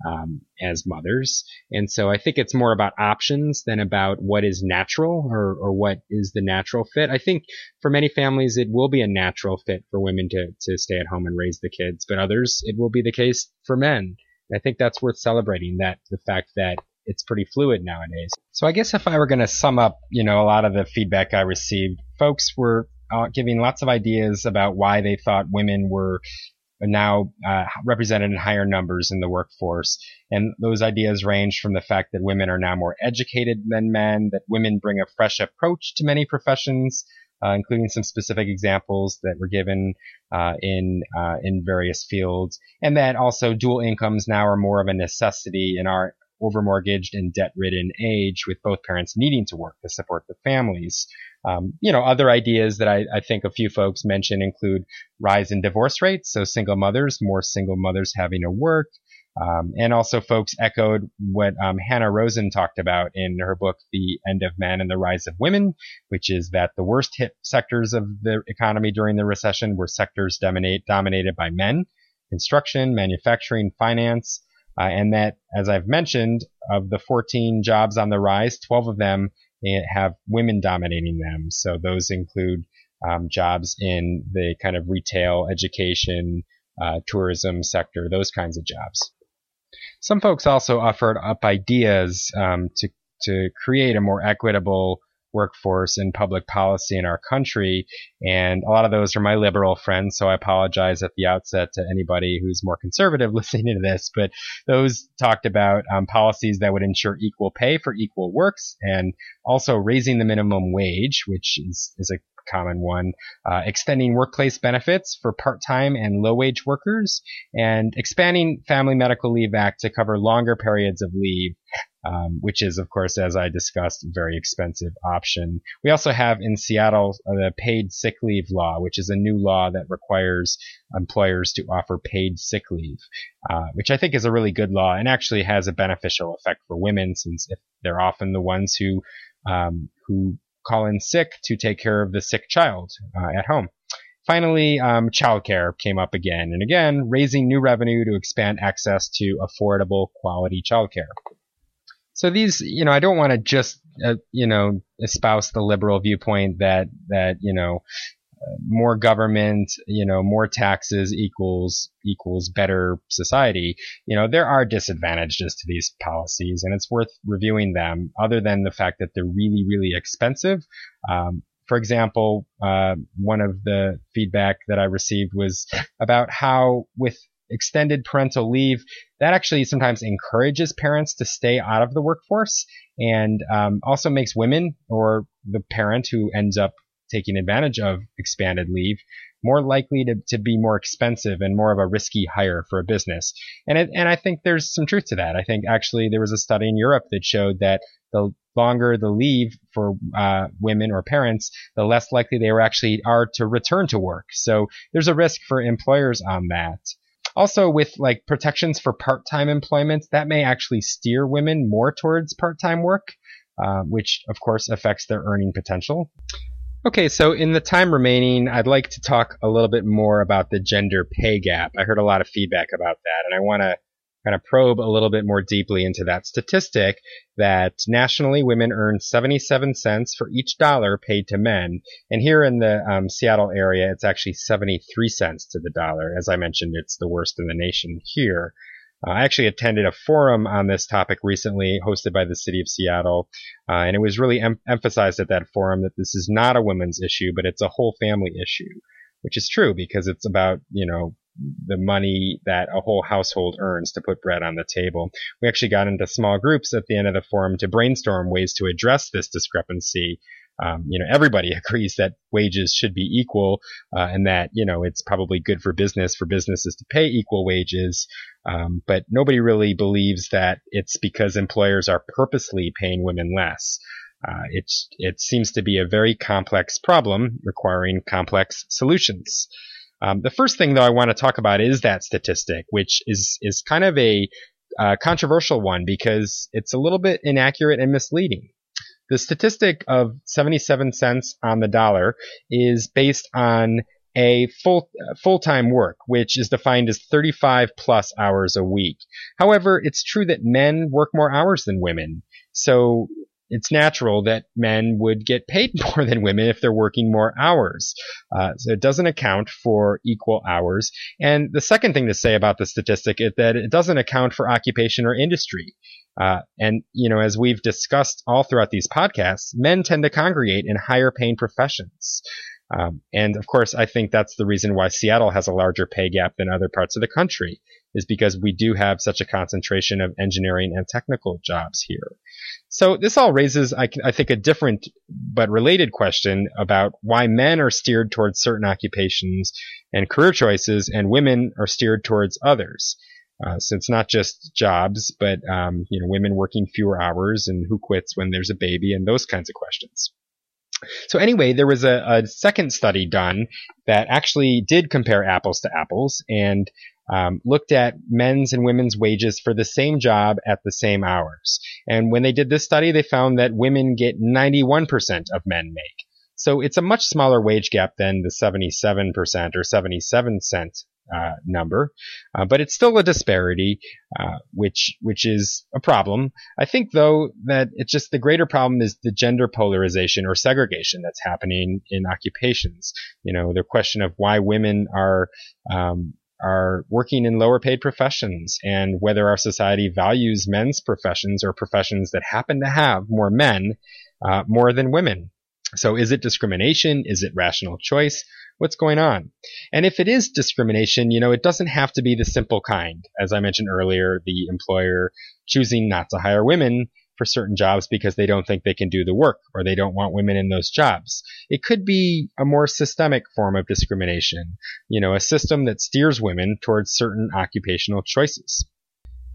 um, as mothers. And so I think it's more about options than about what is natural or, or what is the natural fit. I think for many families, it will be a natural fit for women to, to stay at home and raise the kids, but others, it will be the case for men. I think that's worth celebrating that the fact that it's pretty fluid nowadays. So I guess if I were going to sum up, you know, a lot of the feedback I received folks were uh, giving lots of ideas about why they thought women were now uh, represented in higher numbers in the workforce. And those ideas range from the fact that women are now more educated than men, that women bring a fresh approach to many professions, uh, including some specific examples that were given uh, in uh, in various fields, and that also dual incomes now are more of a necessity in our overmortgaged and debt-ridden age, with both parents needing to work to support the families. Um, you know, other ideas that I, I, think a few folks mentioned include rise in divorce rates, so single mothers, more single mothers having to work, um, and also, folks echoed what um, Hanna Rosin talked about in her book, The End of Men and the Rise of Women, which is that the worst hit sectors of the economy during the recession were sectors dominate, dominated by men, construction, manufacturing, finance, uh, and that, as I've mentioned, of the 14 jobs on the rise, 12 of them eh, have women dominating them. So those include um, jobs in the kind of retail, education, uh, tourism sector, those kinds of jobs. Some folks also offered up ideas um, to to create a more equitable workforce and public policy in our country. And a lot of those are my liberal friends, so I apologize at the outset to anybody who's more conservative listening to this. But those talked about um, policies that would ensure equal pay for equal works and also raising the minimum wage, which is, is a common one, uh, extending workplace benefits for part-time and low-wage workers, and expanding Family Medical Leave Act to cover longer periods of leave, um, which is, of course, as I discussed, very expensive option. We also have in Seattle uh, the paid sick leave law, which is a new law that requires employers to offer paid sick leave, uh, which I think is a really good law and actually has a beneficial effect for women since they're often the ones who um, who call in sick to take care of the sick child uh, at home. Finally, um, childcare came up again and again, raising new revenue to expand access to affordable quality childcare. So these, you know, I don't want to just, uh, you know, espouse the liberal viewpoint that that you know more government, you know, more taxes equals equals better society. You know, there are disadvantages to these policies, and it's worth reviewing them. Other than the fact that they're really, really expensive. Um, for example, uh, one of the feedback that I received was about how with extended parental leave, that actually sometimes encourages parents to stay out of the workforce and um, also makes women or the parent who ends up taking advantage of expanded leave more likely to, to be more expensive and more of a risky hire for a business. And it, and I think there's some truth to that. I think actually there was a study in Europe that showed that the longer the leave for uh, women or parents, the less likely they were actually are to return to work. So there's a risk for employers on that. Also, with like protections for part-time employment, that may actually steer women more towards part-time work, uh, which of course affects their earning potential. Okay, so in the time remaining, I'd like to talk a little bit more about the gender pay gap. I heard a lot of feedback about that, and I want to kind of probe a little bit more deeply into that statistic that nationally women earn 77 cents for each dollar paid to men. And here in the um, Seattle area, it's actually 73 cents to the dollar. As I mentioned, it's the worst in the nation here. Uh, I actually attended a forum on this topic recently hosted by the city of Seattle, uh, and it was really em- emphasized at that forum that this is not a women's issue, but it's a whole family issue, which is true because it's about, you know, the money that a whole household earns to put bread on the table. We actually got into small groups at the end of the forum to brainstorm ways to address this discrepancy um, you know, everybody agrees that wages should be equal, uh, and that you know it's probably good for business for businesses to pay equal wages. Um, but nobody really believes that it's because employers are purposely paying women less. Uh, it seems to be a very complex problem requiring complex solutions. Um, the first thing, though, I want to talk about is that statistic, which is is kind of a uh, controversial one because it's a little bit inaccurate and misleading. The statistic of 77 cents on the dollar is based on a full full-time work, which is defined as 35 plus hours a week. However, it's true that men work more hours than women. So it's natural that men would get paid more than women if they're working more hours. Uh, so it doesn't account for equal hours. And the second thing to say about the statistic is that it doesn't account for occupation or industry. Uh, and, you know, as we've discussed all throughout these podcasts, men tend to congregate in higher paying professions. Um, and of course, I think that's the reason why Seattle has a larger pay gap than other parts of the country, is because we do have such a concentration of engineering and technical jobs here. So this all raises, I, I think, a different but related question about why men are steered towards certain occupations and career choices, and women are steered towards others. Uh, it's not just jobs, but um, you know, women working fewer hours and who quits when there's a baby and those kinds of questions. So anyway, there was a, a, second study done that actually did compare apples to apples and um, looked at men's and women's wages for the same job at the same hours. And when they did this study, they found that women get 91% of men make. So it's a much smaller wage gap than the 77% or 77 cent uh, number, uh, but it's still a disparity, uh, which which is a problem. I think though that it's just the greater problem is the gender polarization or segregation that's happening in occupations. You know, the question of why women are um, are working in lower paid professions and whether our society values men's professions or professions that happen to have more men uh, more than women. So is it discrimination? Is it rational choice? What's going on? And if it is discrimination, you know, it doesn't have to be the simple kind. As I mentioned earlier, the employer choosing not to hire women for certain jobs because they don't think they can do the work or they don't want women in those jobs. It could be a more systemic form of discrimination, you know, a system that steers women towards certain occupational choices.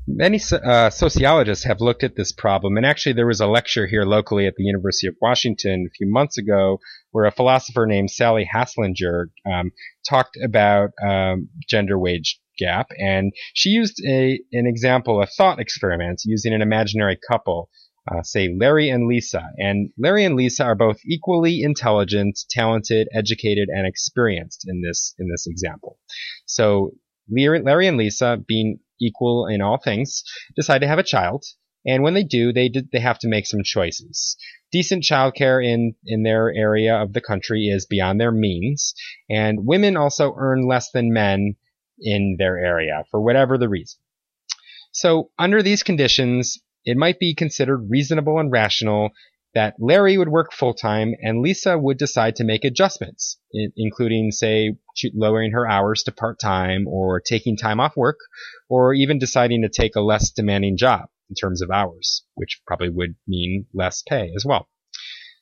Many uh, sociologists have looked at this problem, and actually, there was a lecture here locally at the University of Washington a few months ago where a philosopher named Sally Haslanger um, talked about um, gender wage gap, and she used a an example, a thought experiment, using an imaginary couple. Uh, say Larry and Lisa. And Larry and Lisa are both equally intelligent, talented, educated, and experienced in this in this example. So Larry and Lisa, being equal in all things, decide to have a child. And when they do, they they have to make some choices. Decent childcare in in their area of the country is beyond their means, and women also earn less than men in their area for whatever the reason. So under these conditions, it might be considered reasonable and rational that Larry would work full time and Lisa would decide to make adjustments, including, say, lowering her hours to part time or taking time off work, or even deciding to take a less demanding job in terms of hours, which probably would mean less pay as well.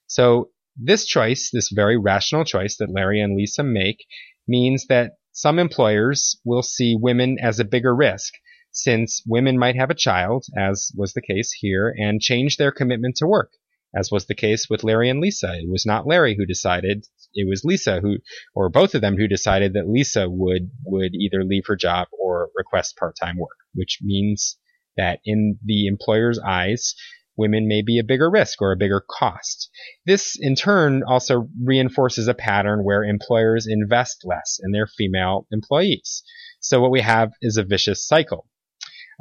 So this choice, this very rational choice that Larry and Lisa make, means that some employers will see women as a bigger risk since women might have a child, as was the case here, and change their commitment to work as was the case with Larry and Lisa. It was not Larry who decided, it was Lisa who, or both of them who decided that Lisa would, would either leave her job or request part-time work, which means that in the employer's eyes, women may be a bigger risk or a bigger cost. This in turn also reinforces a pattern where employers invest less in their female employees. So what we have is a vicious cycle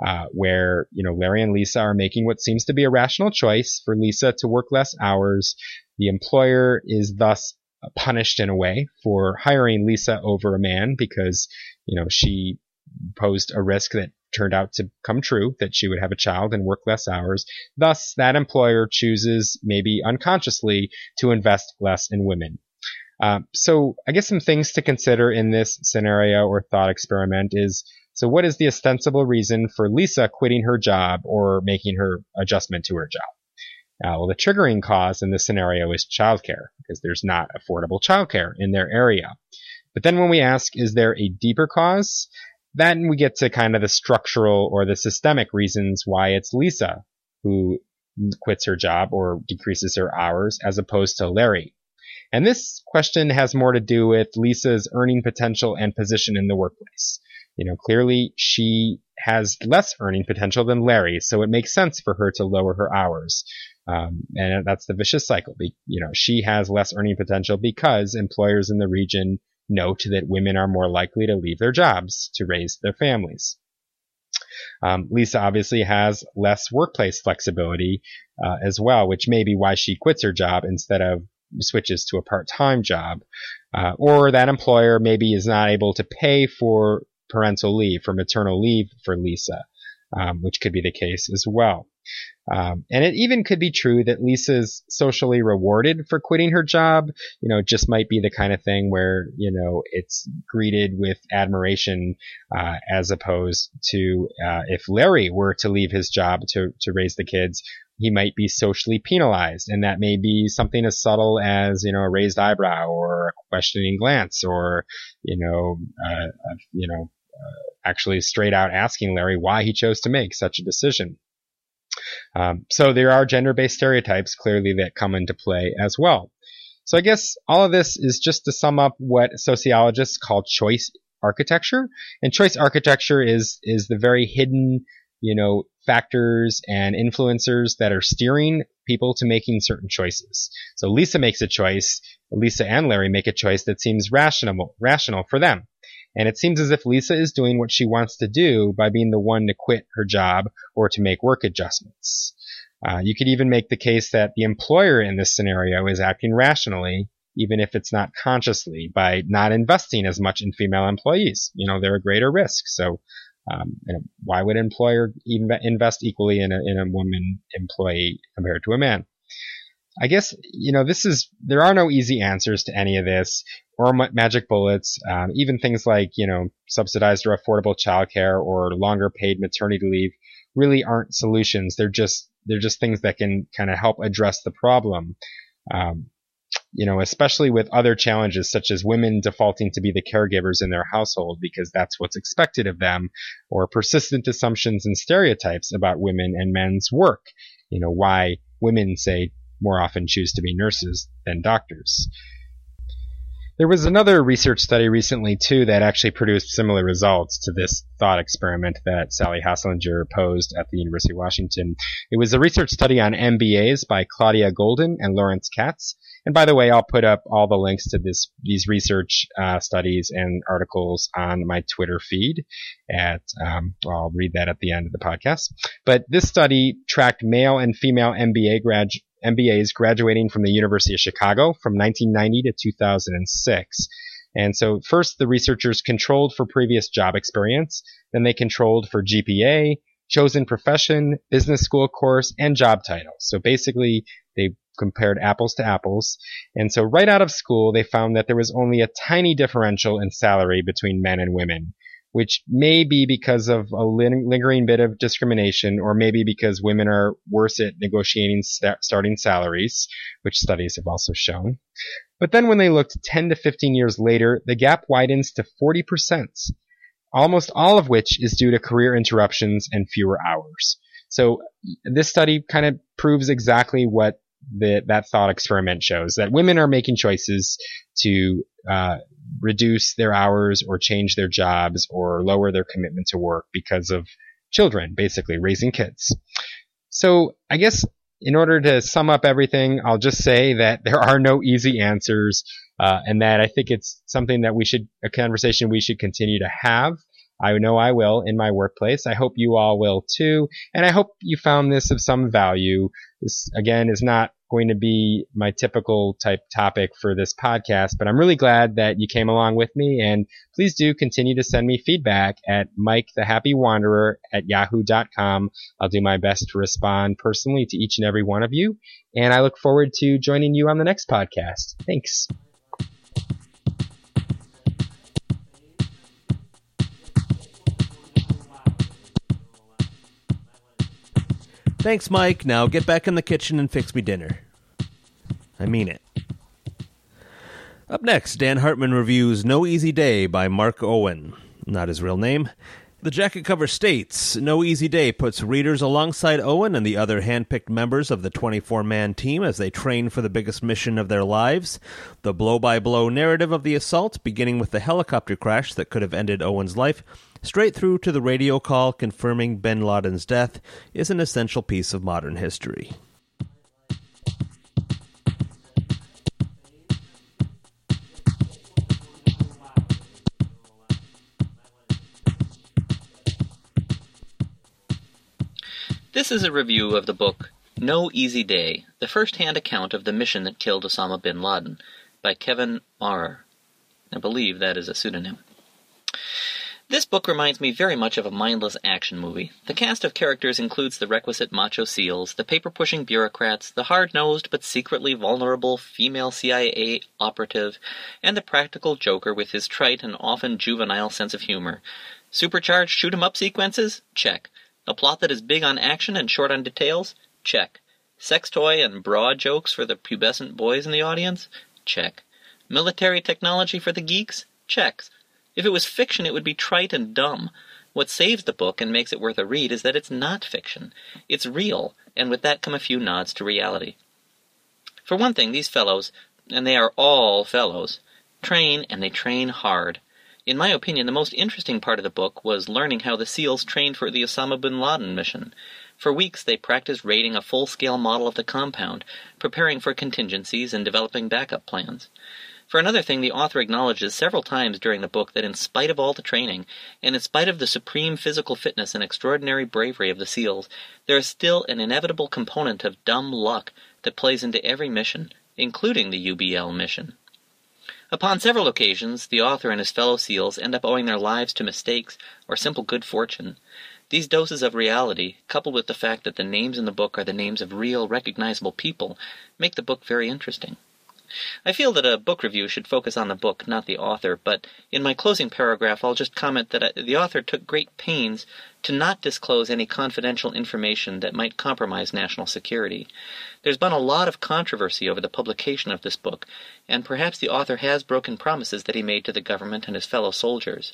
uh, where you know Larry and Lisa are making what seems to be a rational choice for Lisa to work less hours. The employer is thus punished in a way for hiring Lisa over a man because you know she posed a risk that turned out to come true that she would have a child and work less hours. Thus, that employer chooses, maybe unconsciously, to invest less in women. Uh, so, I guess some things to consider in this scenario or thought experiment is so what is the ostensible reason for Lisa quitting her job or making her adjustment to her job? Uh, well, the triggering cause in this scenario is childcare because there's not affordable childcare in their area. But then when we ask, is there a deeper cause? Then we get to kind of the structural or the systemic reasons why it's Lisa who quits her job or decreases her hours as opposed to Larry. And this question has more to do with Lisa's earning potential and position in the workplace. You know, clearly she has less earning potential than Larry, so it makes sense for her to lower her hours. Um, and that's the vicious cycle. You know, she has less earning potential because employers in the region note that women are more likely to leave their jobs to raise their families. Um, Lisa obviously has less workplace flexibility uh, as well, which may be why she quits her job instead of switches to a part-time job. Uh, or that employer maybe is not able to pay for parental leave, for maternal leave for Lisa, um, which could be the case as well. Um, and it even could be true that Lisa's socially rewarded for quitting her job. You know, it just might be the kind of thing where, you know, it's greeted with admiration, uh, as opposed to, uh, if Larry were to leave his job to, to raise the kids, he might be socially penalized. And that may be something as subtle as, you know, a raised eyebrow or a questioning glance or, you know, uh, you know, uh, actually straight out asking Larry why he chose to make such a decision. Um, so there are gender-based stereotypes clearly that come into play as well. So I guess all of this is just to sum up what sociologists call choice architecture. And choice architecture is is the very hidden, you know, factors and influencers that are steering people to making certain choices. So Lisa makes a choice, Lisa and Larry make a choice that seems rational rational for them. And it seems as if Lisa is doing what she wants to do by being the one to quit her job or to make work adjustments. Uh, you could even make the case that the employer in this scenario is acting rationally, even if it's not consciously, by not investing as much in female employees. You know, they're a greater risk. So, um, why would an employer invest equally in a, in a woman employee compared to a man? I guess, you know, this is, there are no easy answers to any of this or magic bullets. Um, even things like, you know, subsidized or affordable childcare or longer paid maternity leave really aren't solutions. They're just, they're just things that can kind of help address the problem. Um, you know, especially with other challenges such as women defaulting to be the caregivers in their household because that's what's expected of them, or persistent assumptions and stereotypes about women and men's work. You know, why women say more often choose to be nurses than doctors. There was another research study recently too that actually produced similar results to this thought experiment that Sally Haslanger posed at the University of Washington. It was a research study on MBAs by Claudia Goldin and Lawrence Katz. And by the way, I'll put up all the links to this these research uh, studies and articles on my Twitter feed. At um, I'll read that at the end of the podcast. But this study tracked male and female MBA grad MBAs graduating from the University of Chicago from 1990 to 2006. And so first the researchers controlled for previous job experience, then they controlled for GPA, chosen profession, business school course, and job title. So basically they compared apples to apples. And so right out of school, they found that there was only a tiny differential in salary between men and women which may be because of a lingering bit of discrimination, or maybe because women are worse at negotiating st- starting salaries, which studies have also shown. But then when they looked 10 to 15 years later, the gap widens to 40%, almost all of which is due to career interruptions and fewer hours. So this study kind of proves exactly what the, that thought experiment shows that women are making choices to uh, reduce their hours or change their jobs or lower their commitment to work because of children, basically raising kids. So I guess in order to sum up everything, I'll just say that there are no easy answers, uh, and that I think it's something that we should, a conversation we should continue to have. I know I will in my workplace. I hope you all will too. And I hope you found this of some value. This, again, is not going to be my typical type topic for this podcast, but I'm really glad that you came along with me. And please do continue to send me feedback at Mike the Happy Wanderer at yahoo.com. I'll do my best to respond personally to each and every one of you. And I look forward to joining you on the next podcast. Thanks. Thanks, Mike. Now get back in the kitchen and fix me dinner. I mean it. Up next, Dan Hartman reviews No Easy Day by Mark Owen. Not his real name. The jacket cover states No Easy Day puts readers alongside Owen and the other handpicked members of the 24 man team as they train for the biggest mission of their lives. The blow by blow narrative of the assault, beginning with the helicopter crash that could have ended Owen's life, straight through to the radio call confirming bin Laden's death, is an essential piece of modern history. This is a review of the book No Easy Day, the first hand account of the mission that killed Osama bin Laden by Kevin Maurer. I believe that is a pseudonym. This book reminds me very much of a mindless action movie. The cast of characters includes the requisite macho seals, the paper pushing bureaucrats, the hard nosed but secretly vulnerable female CIA operative, and the practical joker with his trite and often juvenile sense of humor. Supercharged shoot 'em up sequences? Check. A plot that is big on action and short on details? Check. Sex toy and broad jokes for the pubescent boys in the audience? Check. Military technology for the geeks? Checks. If it was fiction, it would be trite and dumb. What saves the book and makes it worth a read is that it's not fiction. It's real, and with that come a few nods to reality. For one thing, these fellows, and they are all fellows, train and they train hard. In my opinion, the most interesting part of the book was learning how the SEALs trained for the Osama bin Laden mission. For weeks, they practiced raiding a full scale model of the compound, preparing for contingencies and developing backup plans. For another thing, the author acknowledges several times during the book that in spite of all the training, and in spite of the supreme physical fitness and extraordinary bravery of the SEALs, there is still an inevitable component of dumb luck that plays into every mission, including the UBL mission. Upon several occasions, the author and his fellow SEALs end up owing their lives to mistakes or simple good fortune. These doses of reality, coupled with the fact that the names in the book are the names of real, recognizable people, make the book very interesting. I feel that a book review should focus on the book, not the author, but in my closing paragraph I'll just comment that uh, the author took great pains to not disclose any confidential information that might compromise national security. There's been a lot of controversy over the publication of this book, and perhaps the author has broken promises that he made to the government and his fellow soldiers.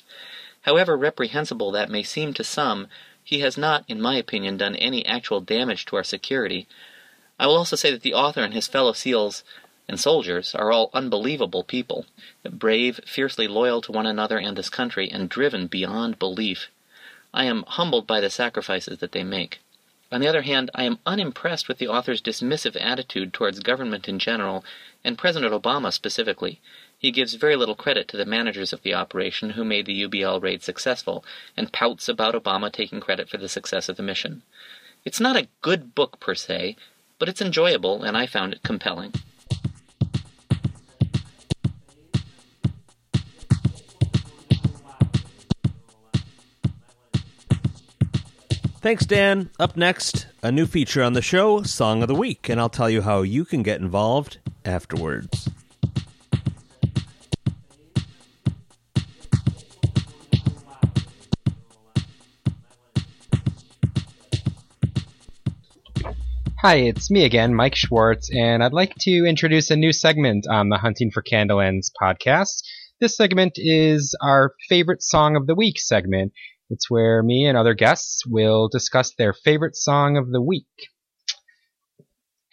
However reprehensible that may seem to some, he has not, in my opinion, done any actual damage to our security. I will also say that the author and his fellow SEALs and soldiers are all unbelievable people, brave, fiercely loyal to one another and this country, and driven beyond belief. I am humbled by the sacrifices that they make. On the other hand, I am unimpressed with the author's dismissive attitude towards government in general, and President Obama specifically. He gives very little credit to the managers of the operation who made the UBL raid successful, and pouts about Obama taking credit for the success of the mission. It's not a good book per se, but it's enjoyable, and I found it compelling. Thanks, Dan. Up next, a new feature on the show, Song of the Week, and I'll tell you how you can get involved afterwards. Hi, it's me again, Mike Schwartz, and I'd like to introduce a new segment on the Hunting for Candleends podcast. This segment is our favorite song of the week segment, it's where me and other guests will discuss their favorite song of the week.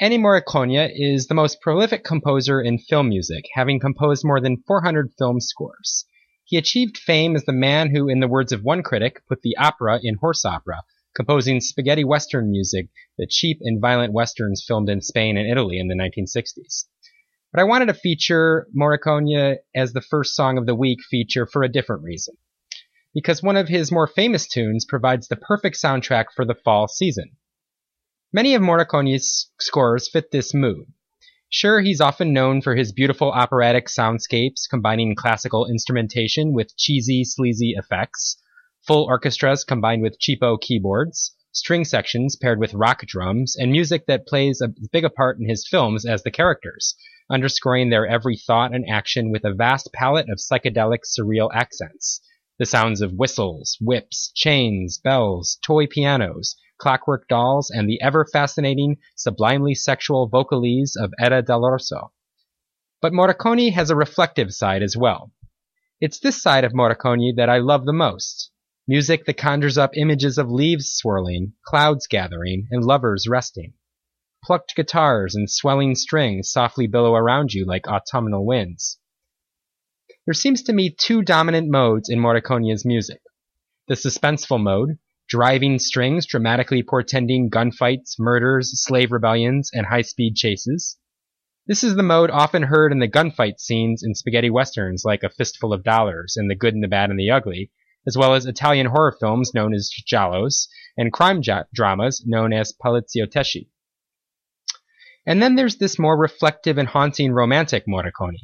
Ennio Morricone is the most prolific composer in film music, having composed more than 400 film scores. He achieved fame as the man who, in the words of one critic, put the opera in horse opera, composing spaghetti western music, the cheap and violent westerns filmed in Spain and Italy in the 1960s. But I wanted to feature Morricone as the first song of the week feature for a different reason because one of his more famous tunes provides the perfect soundtrack for the fall season. Many of Morricone's scores fit this mood. Sure, he's often known for his beautiful operatic soundscapes combining classical instrumentation with cheesy, sleazy effects, full orchestras combined with cheapo keyboards, string sections paired with rock drums, and music that plays as big a part in his films as the characters, underscoring their every thought and action with a vast palette of psychedelic surreal accents the sounds of whistles, whips, chains, bells, toy pianos, clockwork dolls, and the ever fascinating, sublimely sexual vocalese of Edda Dell'Orso. But Morricone has a reflective side as well. It's this side of Morricone that I love the most. Music that conjures up images of leaves swirling, clouds gathering, and lovers resting. Plucked guitars and swelling strings softly billow around you like autumnal winds. There seems to me two dominant modes in Morricone's music. The suspenseful mode, driving strings dramatically portending gunfights, murders, slave rebellions, and high-speed chases. This is the mode often heard in the gunfight scenes in spaghetti westerns like A Fistful of Dollars and The Good and the Bad and the Ugly, as well as Italian horror films known as giallos and crime dramas known as poliziotteschi. And then there's this more reflective and haunting romantic Morricone.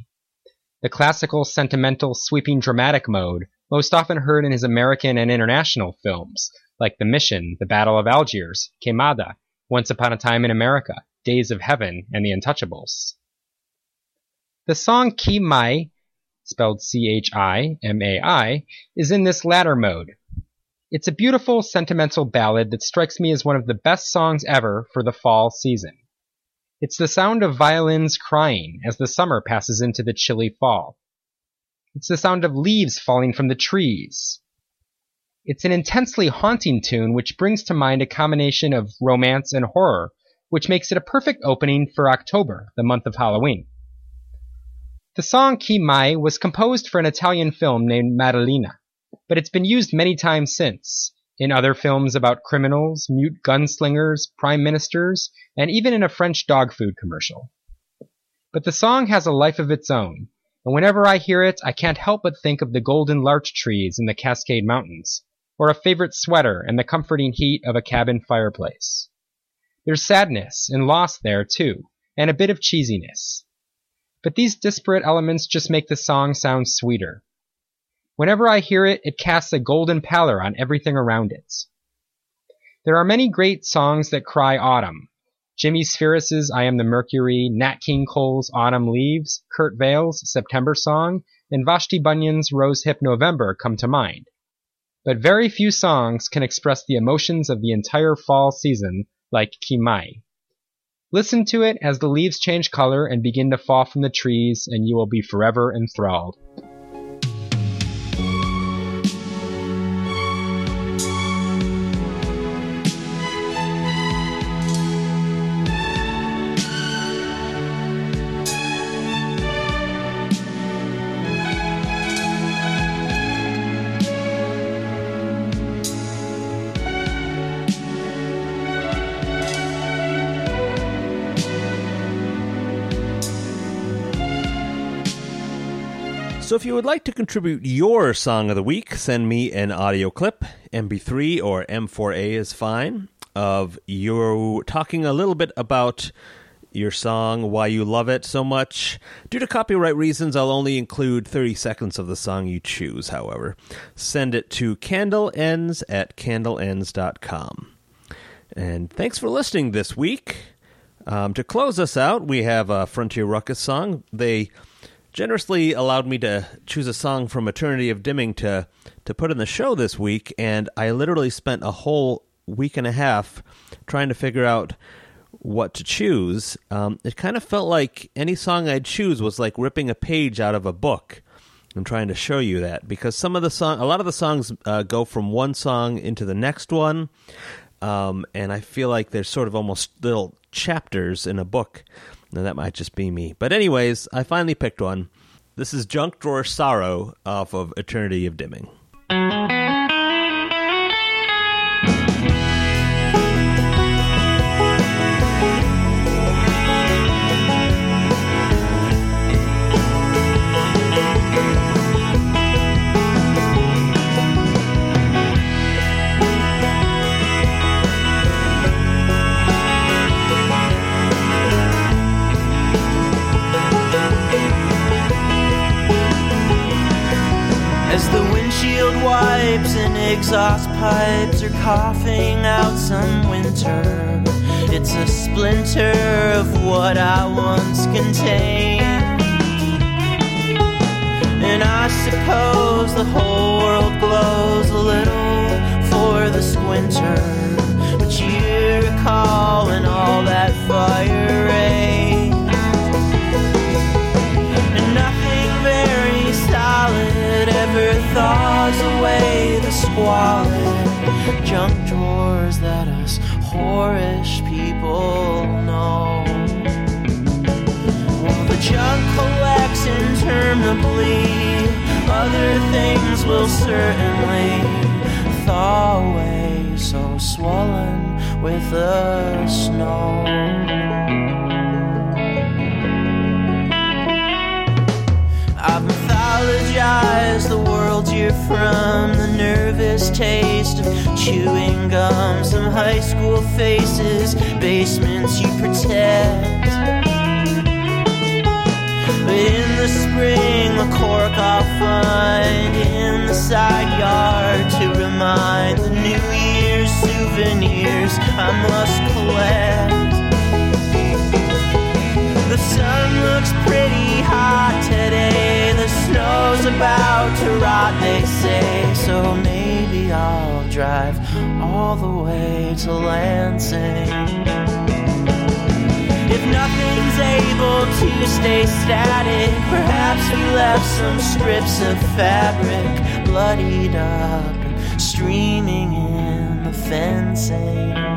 The classical, sentimental, sweeping dramatic mode, most often heard in his American and international films, like The Mission, The Battle of Algiers, Quemada, Once Upon a Time in America, Days of Heaven, and The Untouchables. The song Chi Mai, spelled C-H-I-M-A-I, is in this latter mode. It's a beautiful, sentimental ballad that strikes me as one of the best songs ever for the fall season. It's the sound of violins crying as the summer passes into the chilly fall. It's the sound of leaves falling from the trees. It's an intensely haunting tune which brings to mind a combination of romance and horror, which makes it a perfect opening for October, the month of Halloween. The song Chi Mai was composed for an Italian film named Maddalena, but it's been used many times since, in other films about criminals, mute gunslingers, prime ministers, and even in a French dog food commercial. But the song has a life of its own, and whenever I hear it, I can't help but think of the golden larch trees in the Cascade Mountains, or a favorite sweater and the comforting heat of a cabin fireplace. There's sadness and loss there, too, and a bit of cheesiness. But these disparate elements just make the song sound sweeter. Whenever I hear it, it casts a golden pallor on everything around it. There are many great songs that cry autumn. Jimmie Spheeris's I Am the Mercury, Nat King Cole's Autumn Leaves, Kurt Weill's September Song, and Vashti Bunyan's Rose Hip November come to mind. But very few songs can express the emotions of the entire fall season like Chi Mai. Listen to it as the leaves change color and begin to fall from the trees, and you will be forever enthralled. Would like to contribute your song of the week, send me an audio clip, MP3 or M4A is fine, of you talking a little bit about your song, why you love it so much. Due to copyright reasons, I'll only include 30 seconds of the song you choose, however. Send it to candleends at candleends.com. And thanks for listening this week. Um, to close us out, we have a Frontier Ruckus song. They generously allowed me to choose a song from Eternity of Dimming to to put in the show this week, and I literally spent a whole week and a half trying to figure out what to choose. Um, it kind of felt like any song I'd choose was like ripping a page out of a book. I'm trying to show you that because some of the song, a lot of the songs uh, go from one song into the next one, um, and I feel like there's sort of almost little chapters in a book. Now, that might just be me. But, anyways, I finally picked one. This is Junk Drawer Sorrow off of Eternity of Dimming. Exhaust pipes are coughing out some winter, it's a splinter of what I once contained. And I suppose the whole world glows a little for the squinter, but you recall when all that fire squalid junk drawers that us whorish people know. While the junk collects interminably, other things will certainly thaw away, so swollen with the snow. I've the world you're from, the nervous taste of chewing gum. Some high school faces, basements you protect. But in the spring, the cork I'll find in the side yard to remind the New Year's souvenirs I must collect. Sun looks pretty hot today. The snow's about to rot, they say. So maybe I'll drive all the way to Lansing. If nothing's able to stay static, perhaps we left some strips of fabric bloodied up streaming in the fencing.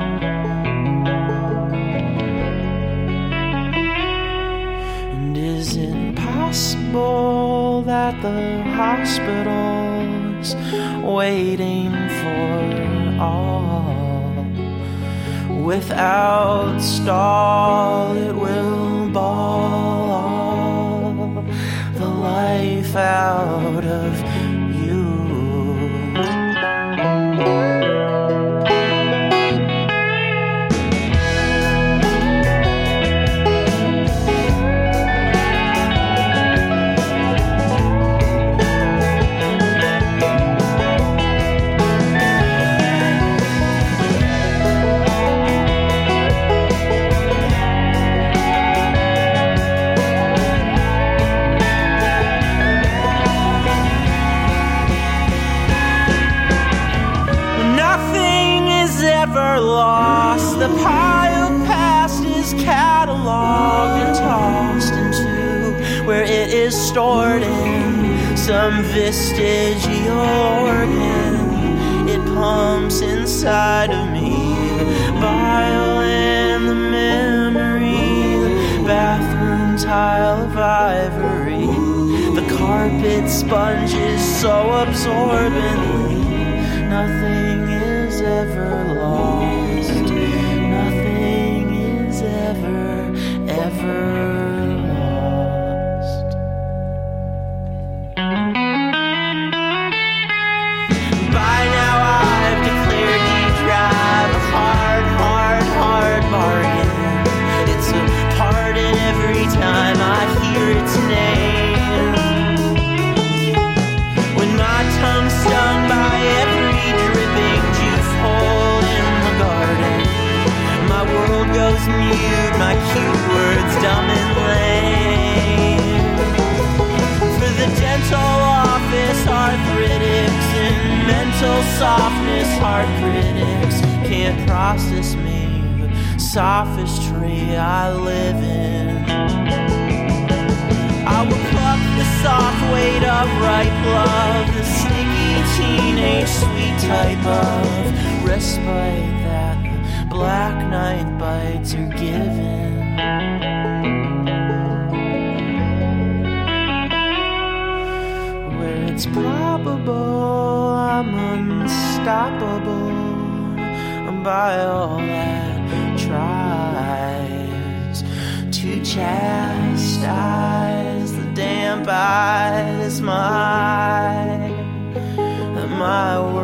Possible that the hospital's waiting for all? Without stall, it will ball all the life out of is ever lost. The pile past is cataloged and tossed into where it is stored in some vestigial organ. It pumps inside of me the bile and the memory, the bathroom tile of ivory, the carpet sponges so absorbently. Nothing mental softness, heart critics can't process me, the sophistry I live in. I will pluck the soft weight of ripe love, the sticky teenage sweet type of respite that the black night bites are given. it's probable I'm unstoppable by all that tries to chastise the damp eyes, my, my.